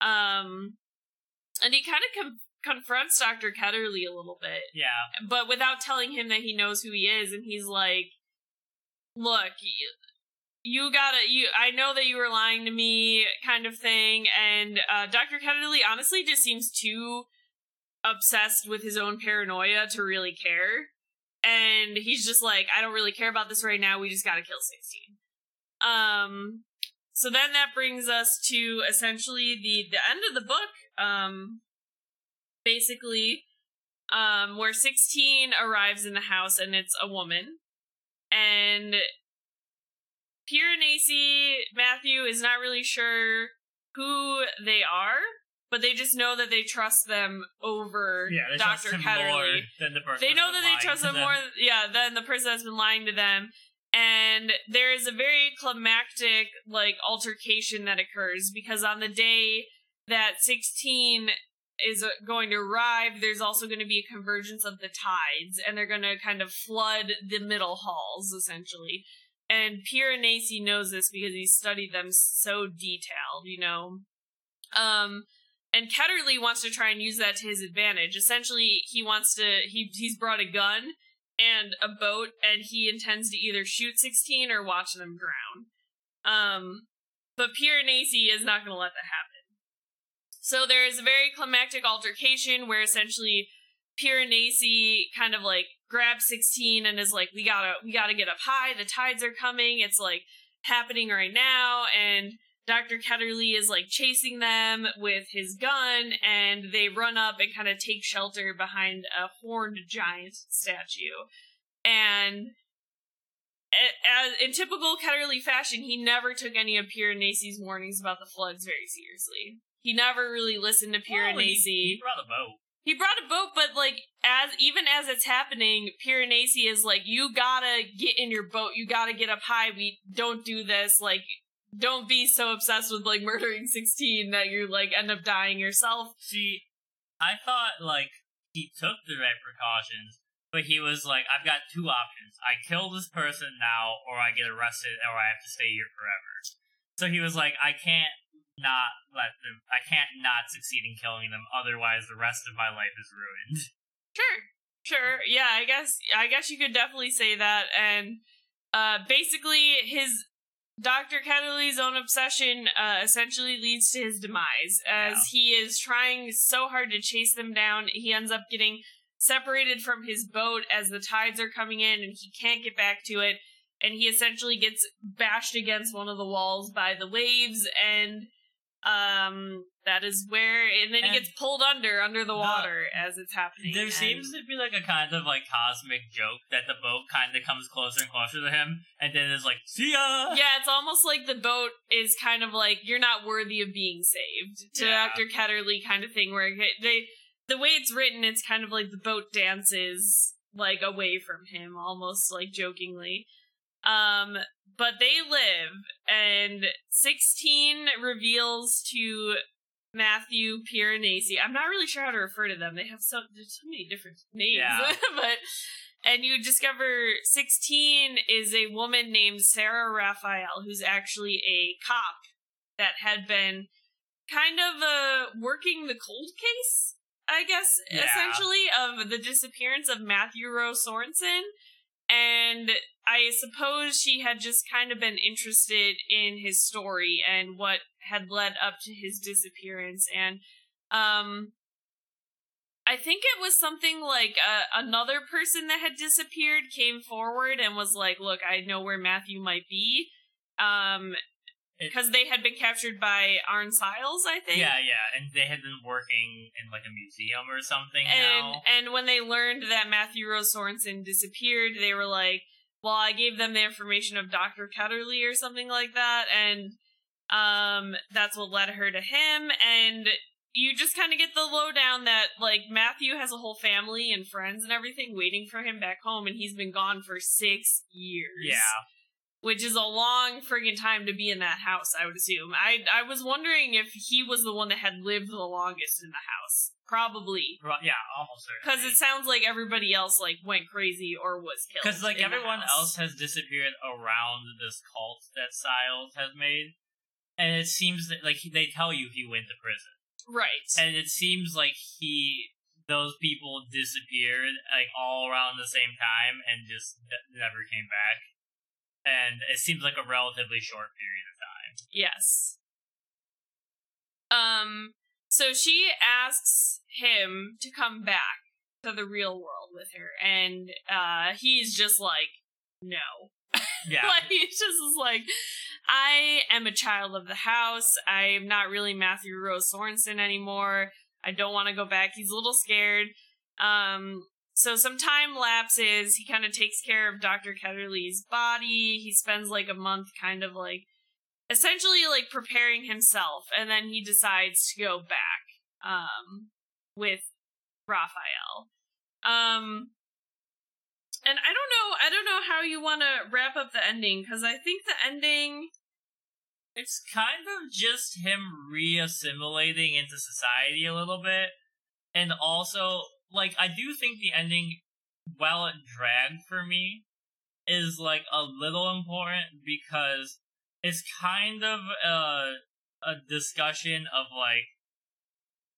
Speaker 1: Um, and he kind of com- confronts Dr. Ketterley a little bit
Speaker 2: Yeah.
Speaker 1: but without telling him that he knows who he is and he's like look you, you gotta you i know that you were lying to me kind of thing and uh, dr Ketterly honestly just seems too obsessed with his own paranoia to really care and he's just like i don't really care about this right now we just gotta kill 16 um so then that brings us to essentially the the end of the book um basically um, where 16 arrives in the house and it's a woman. And Piranesi Matthew is not really sure who they are, but they just know that they trust them over
Speaker 2: Yeah,
Speaker 1: Dr.
Speaker 2: trust him more
Speaker 1: Ketterley.
Speaker 2: than the.
Speaker 1: They know that they trust them
Speaker 2: them.
Speaker 1: more, yeah, than the person that's been lying to them. And there is a very climactic, like, altercation that occurs because on the day that 16 is uh, going to arrive, there's also going to be a convergence of the tides, and they're going to kind of flood the middle halls, essentially. And Piranesi knows this because he's studied them so detailed, you know. Um, and Ketterley wants to try and use that to his advantage. Essentially, he wants to he he's brought a gun and a boat, and he intends to either shoot sixteen or watch them drown. Um, but Piranesi is not going to let that happen. So there is a very climactic altercation where essentially Piranesi kind of like grabs 16 and is like, we gotta, we gotta get up high. The tides are coming. It's like happening right now. And Dr. Ketterley is like chasing them with his gun and they run up and kind of take shelter behind a horned giant statue. And as, in typical Ketterley fashion, he never took any of Piranesi's warnings about the floods very seriously. He never really listened to
Speaker 2: Well, he-
Speaker 1: Piranesi.
Speaker 2: he brought a boat.
Speaker 1: He brought a boat, but like as even as it's happening, Piranesi is like, "You gotta get in your boat. You gotta get up high. We don't do this. Like, don't be so obsessed with like murdering sixteen that you like end up dying yourself."
Speaker 2: See, I thought like he took the right precautions, but he was like, I've got two options: I kill this person now, or I get arrested, or I have to stay here forever. So he was like, I can't not let them. I can't not succeed in killing them, otherwise the rest of my life is ruined.
Speaker 1: Sure, sure, yeah. I guess I guess you could definitely say that. And uh, basically, his Dr. Ketterley's own obsession uh, essentially leads to his demise as
Speaker 2: Yeah.
Speaker 1: he is trying so hard to chase them down. He ends up getting separated from his boat as the tides are coming in and he can't get back to it. And he essentially gets bashed against one of the walls by the waves and um that is where and then
Speaker 2: And
Speaker 1: he gets pulled under under the
Speaker 2: the-
Speaker 1: water as it's happening.
Speaker 2: There
Speaker 1: and-
Speaker 2: seems to be like a kind of like cosmic joke that the boat kind of comes closer and closer to him, and then is like, "See ya."
Speaker 1: Yeah, it's almost like the boat is kind of like you're not worthy of being saved to
Speaker 2: Yeah.
Speaker 1: Dr. Ketterley kind of thing where they the way it's written it's kind of like the boat dances like away from him almost like jokingly. Um but they live and 16 reveals to Matthew Piranesi. I'm not really sure how to refer to them. They have so there's so many different names,
Speaker 2: Yeah.
Speaker 1: but and you discover 16 is a woman named Sarah Raphael, who's actually a cop that had been kind of uh working the cold case, I guess,
Speaker 2: Yeah.
Speaker 1: essentially of the disappearance of Matthew Rose Sorensen. And I suppose she had just kind of been interested in his story and what had led up to his disappearance. And um, I think it was something like uh, another person that had disappeared came forward and was like, "Look, I know where Matthew might be." Um, because they had been captured by Arne-Sayles, I think.
Speaker 2: Yeah, yeah, and they had been working in like a museum or something
Speaker 1: and
Speaker 2: now.
Speaker 1: and when they learned that Matthew Rose Sorensen disappeared, they were like, "Well, I gave them the information of Doctor Ketterley or something like that," and um, that's what led her to him. And you just kind of get the lowdown that like Matthew has a whole family and friends and everything waiting for him back home, and he's been gone for six years.
Speaker 2: Yeah,
Speaker 1: which is a long friggin' time to be in that house. I would assume. I I was wondering if he was the one that had lived the longest in the house. Probably.
Speaker 2: Ro- yeah, almost
Speaker 1: Because it sounds like everybody else like went crazy or was killed.
Speaker 2: because like everyone else has disappeared around this cult that Sayles has made, and it seems that like they tell you he went to prison,
Speaker 1: right?
Speaker 2: and it seems like he those people disappeared like all around the same time and just never came back, and it seems like a relatively short period of time.
Speaker 1: yes. Um. So she asks him to come back to the real world with her, and uh, he's just like, no.
Speaker 2: Yeah,
Speaker 1: like he's just is like i am a child of the house. I'm not really matthew rose sorensen anymore. I don't want to go back. He's a little scared. Um so some time lapses. He kind of takes care of dr ketterley's body. He spends like a month kind of like essentially like preparing himself and then he decides to go back um with raphael. Um and I don't know, I don't know how you want to wrap up the ending because I think the ending,
Speaker 2: It's kind of just him reassimilating into society a little bit. And also, like, I do think the ending, while it dragged for me, is, like, a little important because it's kind of a, a discussion of, like,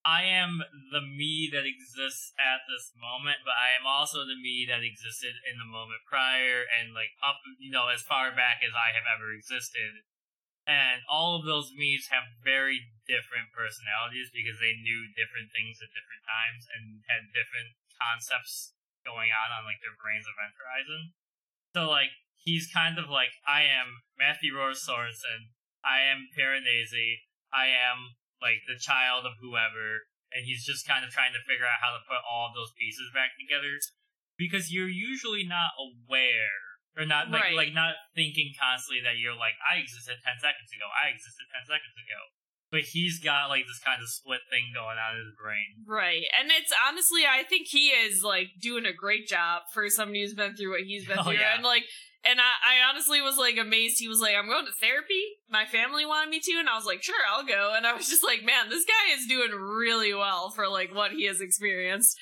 Speaker 2: I am the me that exists at this moment, but I am also the me that existed in the moment prior and, like, up, you know, as far back as I have ever existed and all of those me's have very different personalities because they knew different things at different times and had different concepts going on on like their brain's event horizon. So like he's kind of like I am Matthew Rose Sorensen, I am Piranesi, I am like the child of whoever, and he's just kind of trying to figure out how to put all of those pieces back together because you're usually not aware or not like
Speaker 1: Right.
Speaker 2: like not thinking constantly that you're like I existed ten seconds ago, I existed ten seconds ago. But he's got like this kind of split thing going on in his brain.
Speaker 1: right? And it's honestly, I think he is like doing a great job for somebody who's been through what he's been
Speaker 2: Oh,
Speaker 1: through,
Speaker 2: yeah.
Speaker 1: and like. And I, I honestly was like amazed. He was like, I'm going to therapy. My family wanted me to. And I was like, sure, I'll go. And I was just like, man, this guy is doing really well for like what he has experienced.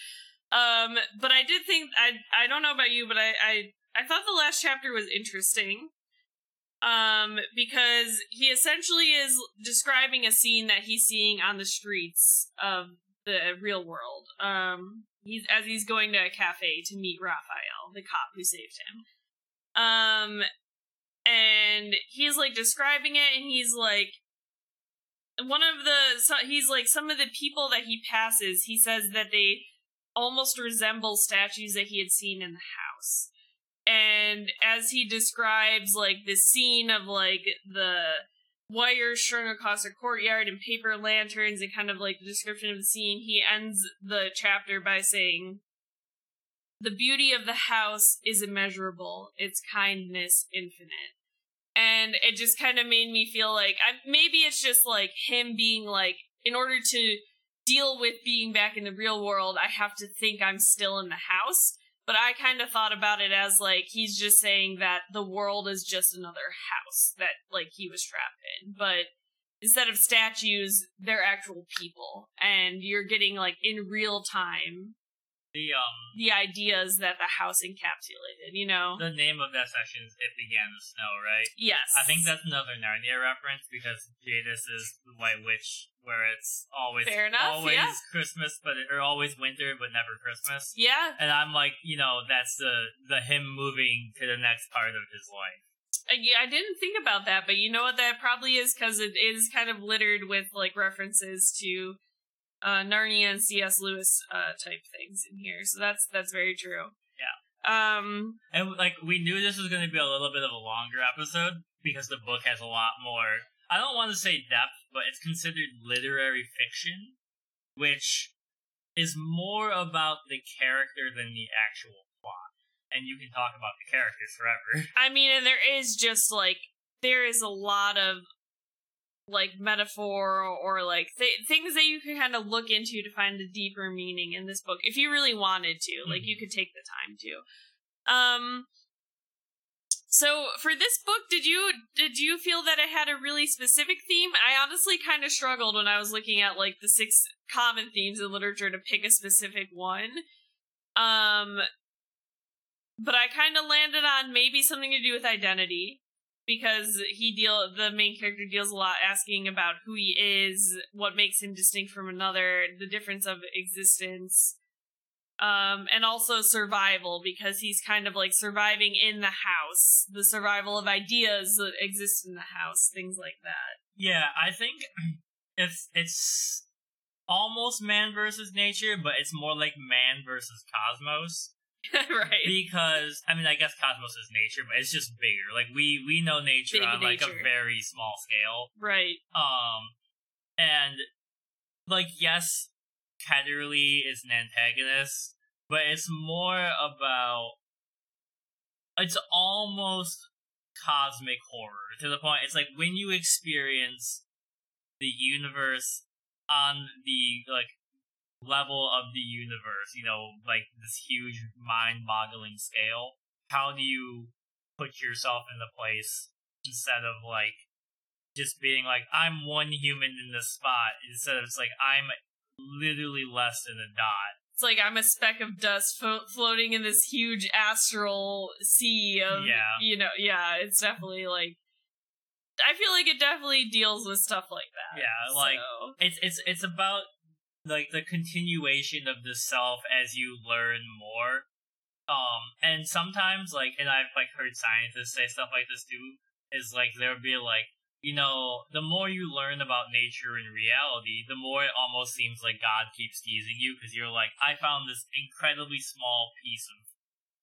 Speaker 1: Um, but I did think, I, I don't know about you, but I, I, I thought the last chapter was interesting. Um, because he essentially is describing a scene that he's seeing on the streets of the real world. Um, he's as he's going to a cafe to meet Raphael, the cop who saved him. Um, and he's like describing it, and he's like, one of the so he's like some of the people that he passes. He says that they almost resemble statues that he had seen in the house. And as he describes like the scene of like the wires strung across a courtyard and paper lanterns and kind of like the description of the scene, he ends the chapter by saying, The beauty of the house is immeasurable, its kindness infinite. And it just kind of made me feel like I, maybe it's just like him being like, in order to deal with being back in the real world, I have to think I'm still in the house. But I kind of thought about it as like he's just saying that the world is just another house that like he was trapped in. But instead of statues, they're actual people, and you're getting like in real time
Speaker 2: The um
Speaker 1: the ideas that the house encapsulated. You know?
Speaker 2: the name of that section is It Began to Snow, right?
Speaker 1: yes.
Speaker 2: I think that's another Narnia reference because Jadis is the White Witch, where it's always
Speaker 1: Fair enough,
Speaker 2: always
Speaker 1: yeah.
Speaker 2: Christmas, but or always winter, but never Christmas.
Speaker 1: yeah.
Speaker 2: And I'm like, you know, that's the the him moving to the next part of his life.
Speaker 1: Uh, yeah, I didn't think about that, but you know what? That probably is because it is kind of littered with like references to uh, Narnia and C.S. Lewis uh, type things in here. So that's that's very true.
Speaker 2: Yeah.
Speaker 1: Um.
Speaker 2: And like we knew this was going to be a little bit of a longer episode because the book has a lot more. I don't want to say depth, but it's considered literary fiction, which is more about the character than the actual plot. And you can talk about the characters forever.
Speaker 1: I mean, and there is just like there is a lot of like metaphor or, like th- things that you can kind of look into to find the deeper meaning in this book if you really wanted to. Like you could take the time to. Um. So for this book, did you did you feel that it had a really specific theme? I honestly kind of struggled when I was looking at like the six common themes in literature to pick a specific one. Um, but I kind of landed on maybe something to do with identity because he deal the main character deals a lot asking about who he is, what makes him distinct from another, the difference of existence, um, and also survival because he's kind of like surviving in the house, the survival of ideas that exist in the house, things like that.
Speaker 2: Yeah, I think it's it's almost man versus nature, but it's more like man versus cosmos.
Speaker 1: right.
Speaker 2: because I mean, I guess cosmos is nature, but it's just bigger. Like we we know nature
Speaker 1: Big
Speaker 2: on like a very small scale.
Speaker 1: right.
Speaker 2: Um, and like yes, Ketterley is an antagonist, but it's more about it's almost cosmic horror to the point. It's like when you experience the universe on the like level of the universe, you know, like this huge mind-boggling scale. How do you put yourself in the place instead of like just being like I'm one human in this spot instead of it's like I'm literally less than a dot.
Speaker 1: It's like I'm a speck of dust fo- floating in this huge astral sea of,
Speaker 2: Yeah.
Speaker 1: you know, yeah, it's definitely like, I feel like it definitely deals with stuff like that.
Speaker 2: Yeah, like
Speaker 1: So-
Speaker 2: it's it's it's about like the continuation of the self as you learn more. Um, and sometimes like, and I've like heard scientists say stuff like this too. Is like there'll be like, you know, the more you learn about nature and reality, the more it almost seems like God keeps teasing you because you're like, I found this incredibly small piece of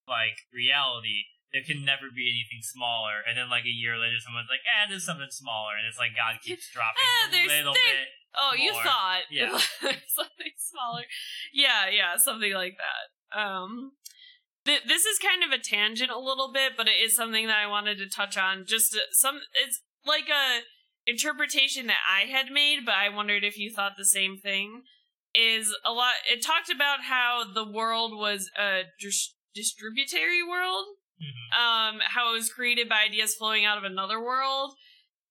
Speaker 2: like reality. There can never be anything smaller. And then like a year later, someone's like, eh, there's something smaller, and it's like God keeps dropping
Speaker 1: Eh,
Speaker 2: a little
Speaker 1: there-
Speaker 2: bit.
Speaker 1: Oh, you
Speaker 2: more.
Speaker 1: thought.
Speaker 2: Yeah.
Speaker 1: something smaller. Yeah, yeah, something like that. Um, th- this is kind of a tangent a little bit, but it is something that I wanted to touch on. Just uh, some, it's like a interpretation that I had made, but I wondered if you thought the same thing. Is a lot. It talked about how the world was a dis- distributary world,
Speaker 2: Mhm.
Speaker 1: um, how it was created by ideas flowing out of another world,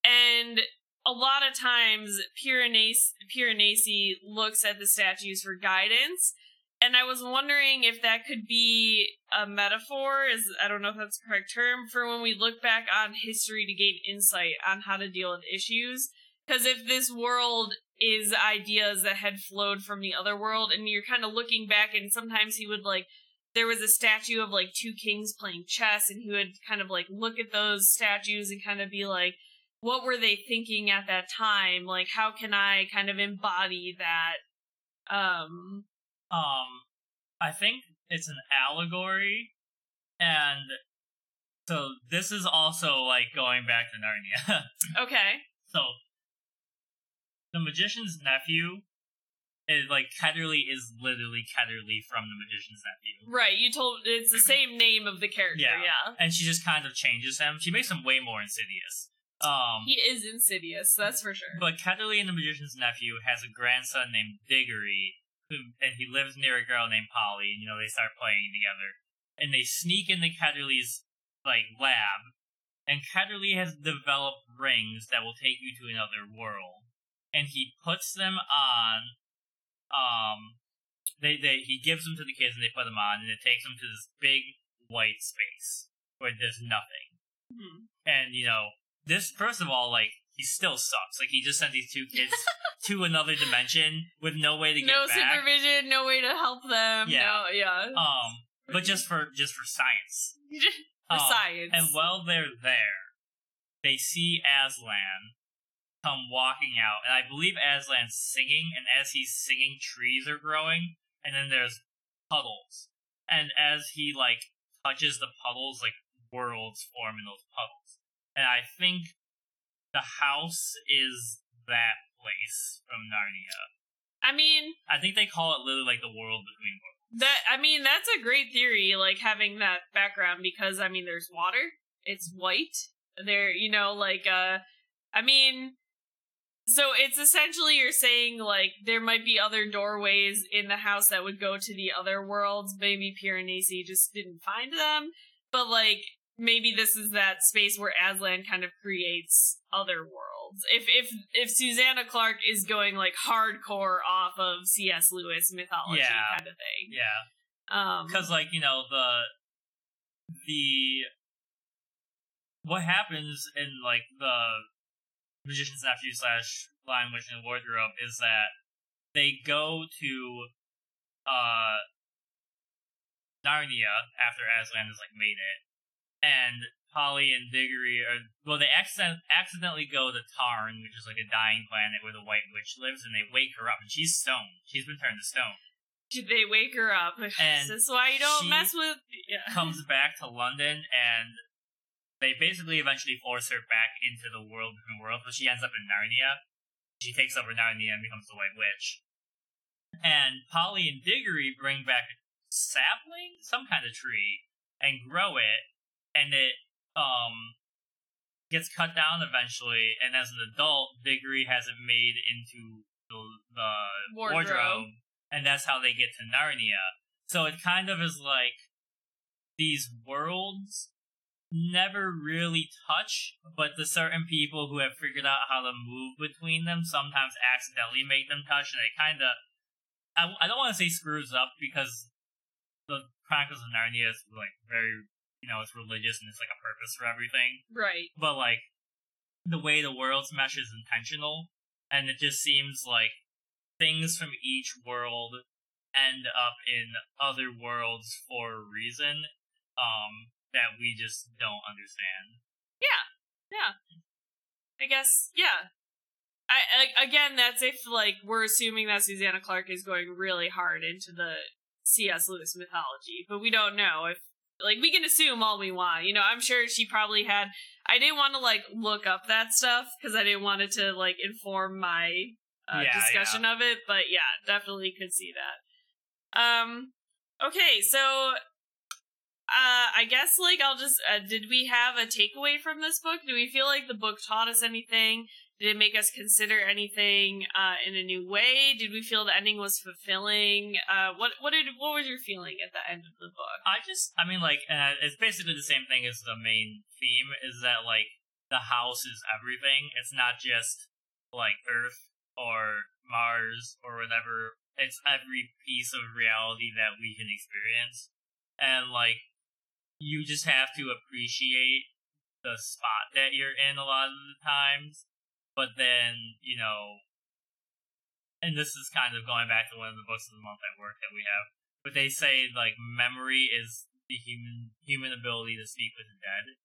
Speaker 1: and a lot of times Piranesi, looks at the statues for guidance, and I was wondering if that could be a metaphor. Is I don't know if that's the correct term for when we look back on history to gain insight on how to deal with issues. Because if this world is ideas that had flowed from the other world, and you're kind of looking back, and sometimes he would like there was a statue of like two kings playing chess, and he would kind of like look at those statues and kind of be like, what were they thinking at that time? Like, how can I kind of embody that? Um,
Speaker 2: Um, I think it's an allegory, and so this is also like going back to Narnia.
Speaker 1: okay.
Speaker 2: so, the magician's nephew is like Ketterley is literally Ketterley from the magician's nephew,
Speaker 1: Right, you told it's the same name of the character,
Speaker 2: Yeah.
Speaker 1: yeah.
Speaker 2: and she just kind of changes him. She makes him way more insidious. Um,
Speaker 1: He is insidious, that's for sure.
Speaker 2: But and the Magician's Nephew has a grandson named Diggory, who, and he lives near a girl named Polly, and you know, they start playing together. And they sneak into Ketterley's, like, lab, and Ketterley has developed rings that will take you to another world, and he puts them on. Um, they they he gives them to the kids and they put them on, and it takes them to this big white space where there's nothing.
Speaker 1: Hmm.
Speaker 2: And you know, this first of all, like he still sucks. Like he just sent these two kids to another dimension with no way to get
Speaker 1: No
Speaker 2: back.
Speaker 1: supervision, no way to help them.
Speaker 2: Yeah.
Speaker 1: No, yeah.
Speaker 2: Um, but just for just for science.
Speaker 1: For
Speaker 2: Um,
Speaker 1: science.
Speaker 2: And while they're there, they see Aslan come walking out, and I believe Aslan's singing, and as he's singing, trees are growing, and then there's puddles. And as he like touches the puddles, like worlds form in those puddles. And I think the house is that place from Narnia.
Speaker 1: I mean,
Speaker 2: I think they call it literally like the world between worlds.
Speaker 1: that I mean that's a great theory, like having that background because I mean there's water, it's white. There, you know, like uh, I mean, so it's essentially you're saying like there might be other doorways in the house that would go to the other worlds. Maybe Piranesi just didn't find them, but like maybe this is that space where Aslan kind of creates other worlds. If if if Susanna Clarke is going like hardcore off of C.S. Lewis mythology
Speaker 2: Yeah.
Speaker 1: kind of thing,
Speaker 2: Yeah.
Speaker 1: um,
Speaker 2: because like you know the the what happens in like the magician's nephew slash blind witch and wardrobe is that they go to uh Narnia after Aslan has like made it, and Polly and Diggory are well they accident- accidentally go to Charn, which is like a dying planet where the White Witch lives, and they wake her up, and she's stone. She's been turned to stone.
Speaker 1: they wake her up.
Speaker 2: And
Speaker 1: this is why you don't mess with. Yeah.
Speaker 2: comes back to London and they basically eventually force her back into the world between worlds, but she ends up in Narnia. She takes over Narnia and becomes the White Witch. And Polly and Diggory bring back a sapling, some kind of tree, and grow it, and it um gets cut down eventually. And as an adult, Diggory has it made into the, the
Speaker 1: Wardrobe.
Speaker 2: wardrobe, and that's how they get to Narnia. So it kind of is like these worlds never really touch, but the certain people who have figured out how to move between them sometimes accidentally make them touch, and it kind of. I, I don't want to say screws up because the Chronicles of Narnia is like very, you know, it's religious and it's like a purpose for everything
Speaker 1: Right.
Speaker 2: but like the way the worlds mesh is intentional and it just seems like things from each world end up in other worlds for a reason um that we just don't understand Yeah. Yeah.
Speaker 1: I guess. Yeah. I, I again, that's if like we're assuming that Susanna Clarke is going really hard into the C.S. Lewis mythology, but we don't know if like we can assume all we want. You know, I'm sure she probably had. I didn't want to like look up that stuff because I didn't want it to like inform my uh,
Speaker 2: Yeah,
Speaker 1: discussion of it. But yeah, definitely could see that. Um. Okay, so uh, I guess like I'll just uh, did we have a takeaway from this book? Do we feel like the book taught us anything? Did it make us consider anything uh, in a new way? Did we feel the ending was fulfilling? Uh, what what did what was your feeling at the end of the book?
Speaker 2: i just i mean like uh, it's basically the same thing as the main theme is that like the house is everything it's not just like earth or mars or whatever it's every piece of reality that we can experience and like you just have to appreciate the spot that you're in a lot of the times but then you know and this is kind of going back to one of the books of the month at work that we have but they say like memory is the human human ability to speak with the dead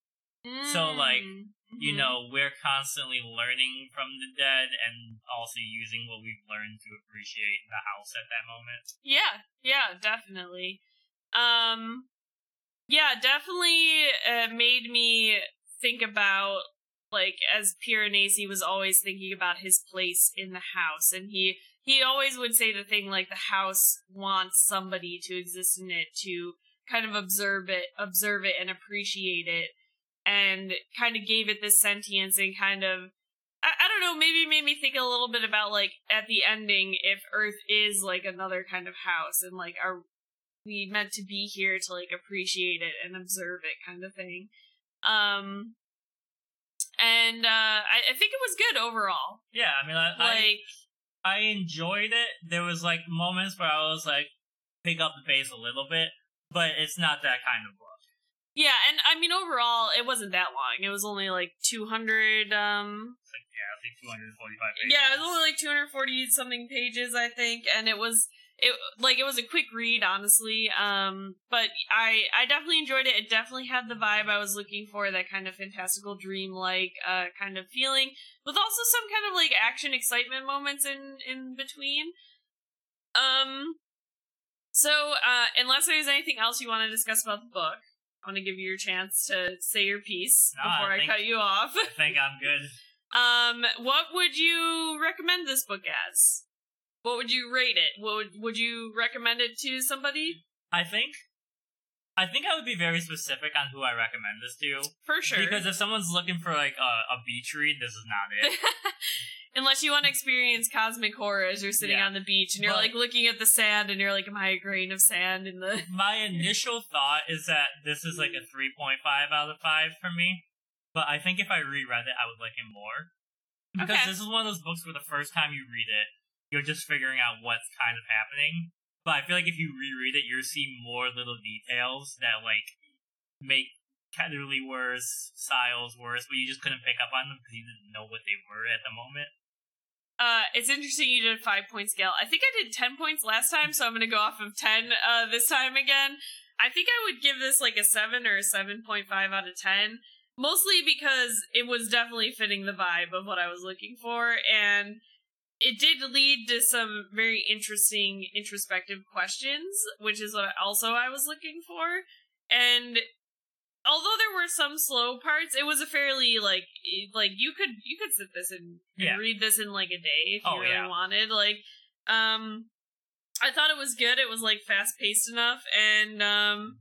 Speaker 2: So, like,
Speaker 1: Mm,
Speaker 2: you
Speaker 1: mhm.
Speaker 2: know we're constantly learning from the dead and also using what we've learned to appreciate the house at that moment
Speaker 1: Yeah, yeah, definitely. Um, yeah, definitely uh, made me think about like as Piranesi was always thinking about his place in the house, and he he always would say the thing like the house wants somebody to exist in it to kind of observe it, observe it, and appreciate it, and kind of gave it this sentience and kind of I, I don't know, maybe made me think a little bit about like at the ending if Earth is like another kind of house and like are we meant to be here to like appreciate it and observe it kind of thing. Um and uh, I, I think it was good overall.
Speaker 2: Yeah, I mean, I,
Speaker 1: Like,
Speaker 2: I I enjoyed it. There was like moments where I was like pick up the pace a little bit, but it's not that kind of book.
Speaker 1: yeah, and I mean overall, it wasn't that long. It was only like two hundred. Um,
Speaker 2: Yeah, I think 245 pages.
Speaker 1: yeah, it was only like two hundred forty something pages, I think, and it was it like it was a quick read, honestly. Um, but I I definitely enjoyed it. It definitely had the vibe I was looking for, that kind of fantastical dream like uh kind of feeling, with also some kind of like action excitement moments in in between. Um, so uh, unless there's anything else you want to discuss about the book. I want to give you your chance to say your piece
Speaker 2: No, I
Speaker 1: before I,
Speaker 2: think-
Speaker 1: cut you off.
Speaker 2: I think I'm good.
Speaker 1: Um, what would you recommend this book as? What would you rate it? What would would you recommend it to somebody?
Speaker 2: I think. I think I would be very specific on who I recommend this to.
Speaker 1: For sure.
Speaker 2: Because if someone's looking for like a, a beach read, this is not it.
Speaker 1: Unless you want to experience cosmic horror as you're sitting
Speaker 2: Yeah.
Speaker 1: on the beach and you're
Speaker 2: But-
Speaker 1: like looking at the sand and you're like, Am I a grain of sand in the
Speaker 2: My initial thought is that this is like a mm-hmm. 3.5 out of 5 for me. But I think if I reread it, I would like it more. Because
Speaker 1: Okay.
Speaker 2: this is one of those books where the first time you read it, you're just figuring out what's kind of happening. But I feel like if you reread it, you're seeing more little details that like make Ketterley worse, Sayles worse, but you just couldn't pick up on them because you didn't know what they were at the moment.
Speaker 1: Uh, it's interesting you did a five point scale. I think I did ten points last time, so I'm gonna go off of ten uh this time again. I think I would give this like a seven or a seven point five out of ten. Mostly because it was definitely fitting the vibe of what I was looking for, and it did lead to some very interesting introspective questions, which is what also I was looking for. And although there were some slow parts, it was a fairly like like you could you could sit this and, and
Speaker 2: Yeah.
Speaker 1: read this in like a day if you
Speaker 2: Oh,
Speaker 1: really
Speaker 2: yeah.
Speaker 1: wanted. Like, um, I thought it was good. It was like fast paced enough, and um,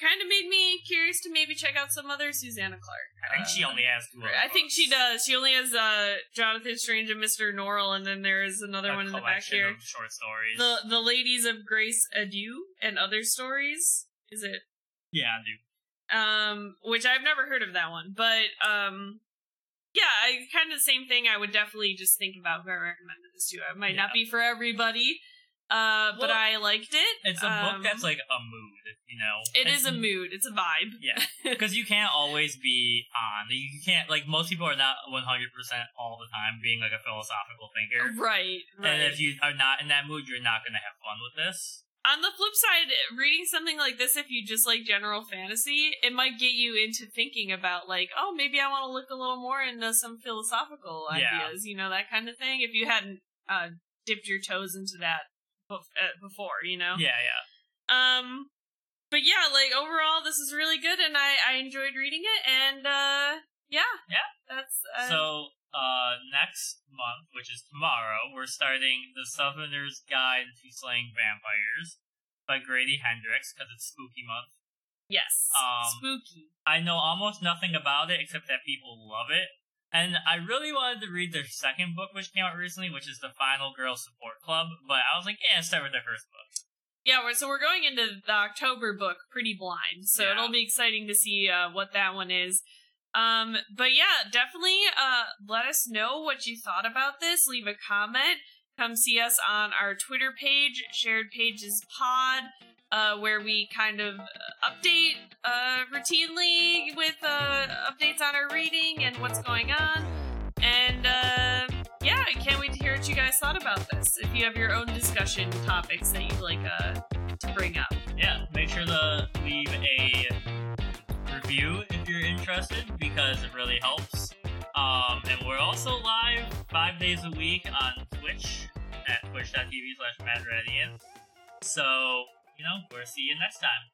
Speaker 1: kind of made me curious to maybe check out some other Susanna Clarke.
Speaker 2: I think she
Speaker 1: Uh,
Speaker 2: only has two.
Speaker 1: I think she does. She only has uh Jonathan Strange and Mr. Norrell, and then there is another
Speaker 2: A
Speaker 1: one in the back here.
Speaker 2: of short stories.
Speaker 1: The the Ladies of Grace Adieu and other stories. Is it?
Speaker 2: yeah, dude.
Speaker 1: Um, which I've never heard of that one, but um, yeah, I kind of the same thing. I would definitely just think about who I recommended this to. It might not be for everybody, uh, but I liked it.
Speaker 2: It's a
Speaker 1: Um,
Speaker 2: book that's like a mood, you know.
Speaker 1: It
Speaker 2: It's-
Speaker 1: is a mood. It's a vibe.
Speaker 2: Yeah, because you can't always be on. You can't like most people are not one hundred percent all the time being like a philosophical thinker.
Speaker 1: Right. Right.
Speaker 2: And if you are not in that mood, you're not going to have fun with this.
Speaker 1: On the flip side, reading something like this, if you just like general fantasy, it might get you into thinking about like, oh, maybe I want to look a little more into some philosophical
Speaker 2: Yeah.
Speaker 1: ideas, you know, that kind of thing. If you hadn't uh, dipped your toes into that before, you know.
Speaker 2: Yeah, yeah.
Speaker 1: Um, but yeah, like overall, this is really good, and I I enjoyed reading it, and uh, yeah,
Speaker 2: Yeah.
Speaker 1: that's uh,
Speaker 2: So uh, next month, which is tomorrow, we're starting the Southerner's Guide to Slaying Vampires by Grady Hendrix because it's spooky month.
Speaker 1: yes,
Speaker 2: um,
Speaker 1: spooky.
Speaker 2: I know almost nothing about it except that people love it. And I really wanted to read their second book, which came out recently, which is the Final Girl Support Club. But I was like, yeah, start with their first book.
Speaker 1: Yeah, we're, so we're going into the October book pretty blind, so
Speaker 2: Yeah.
Speaker 1: it'll be exciting to see uh, what that one is. Um, but yeah, definitely uh, let us know what you thought about this. Leave a comment. Come see us on our Twitter page, Shared Pages Pod, uh, where we kind of update uh, routinely with uh, updates on our reading and what's going on. And uh, yeah, I can't wait to hear what you guys thought about this. If you have your own discussion topics that you'd like uh, to bring up.
Speaker 2: Yeah, make sure to leave a review if you're interested because it really helps. Um, and we're also live five days a week on Twitch at twitch.tv slash. So, you know, we'll see you next time.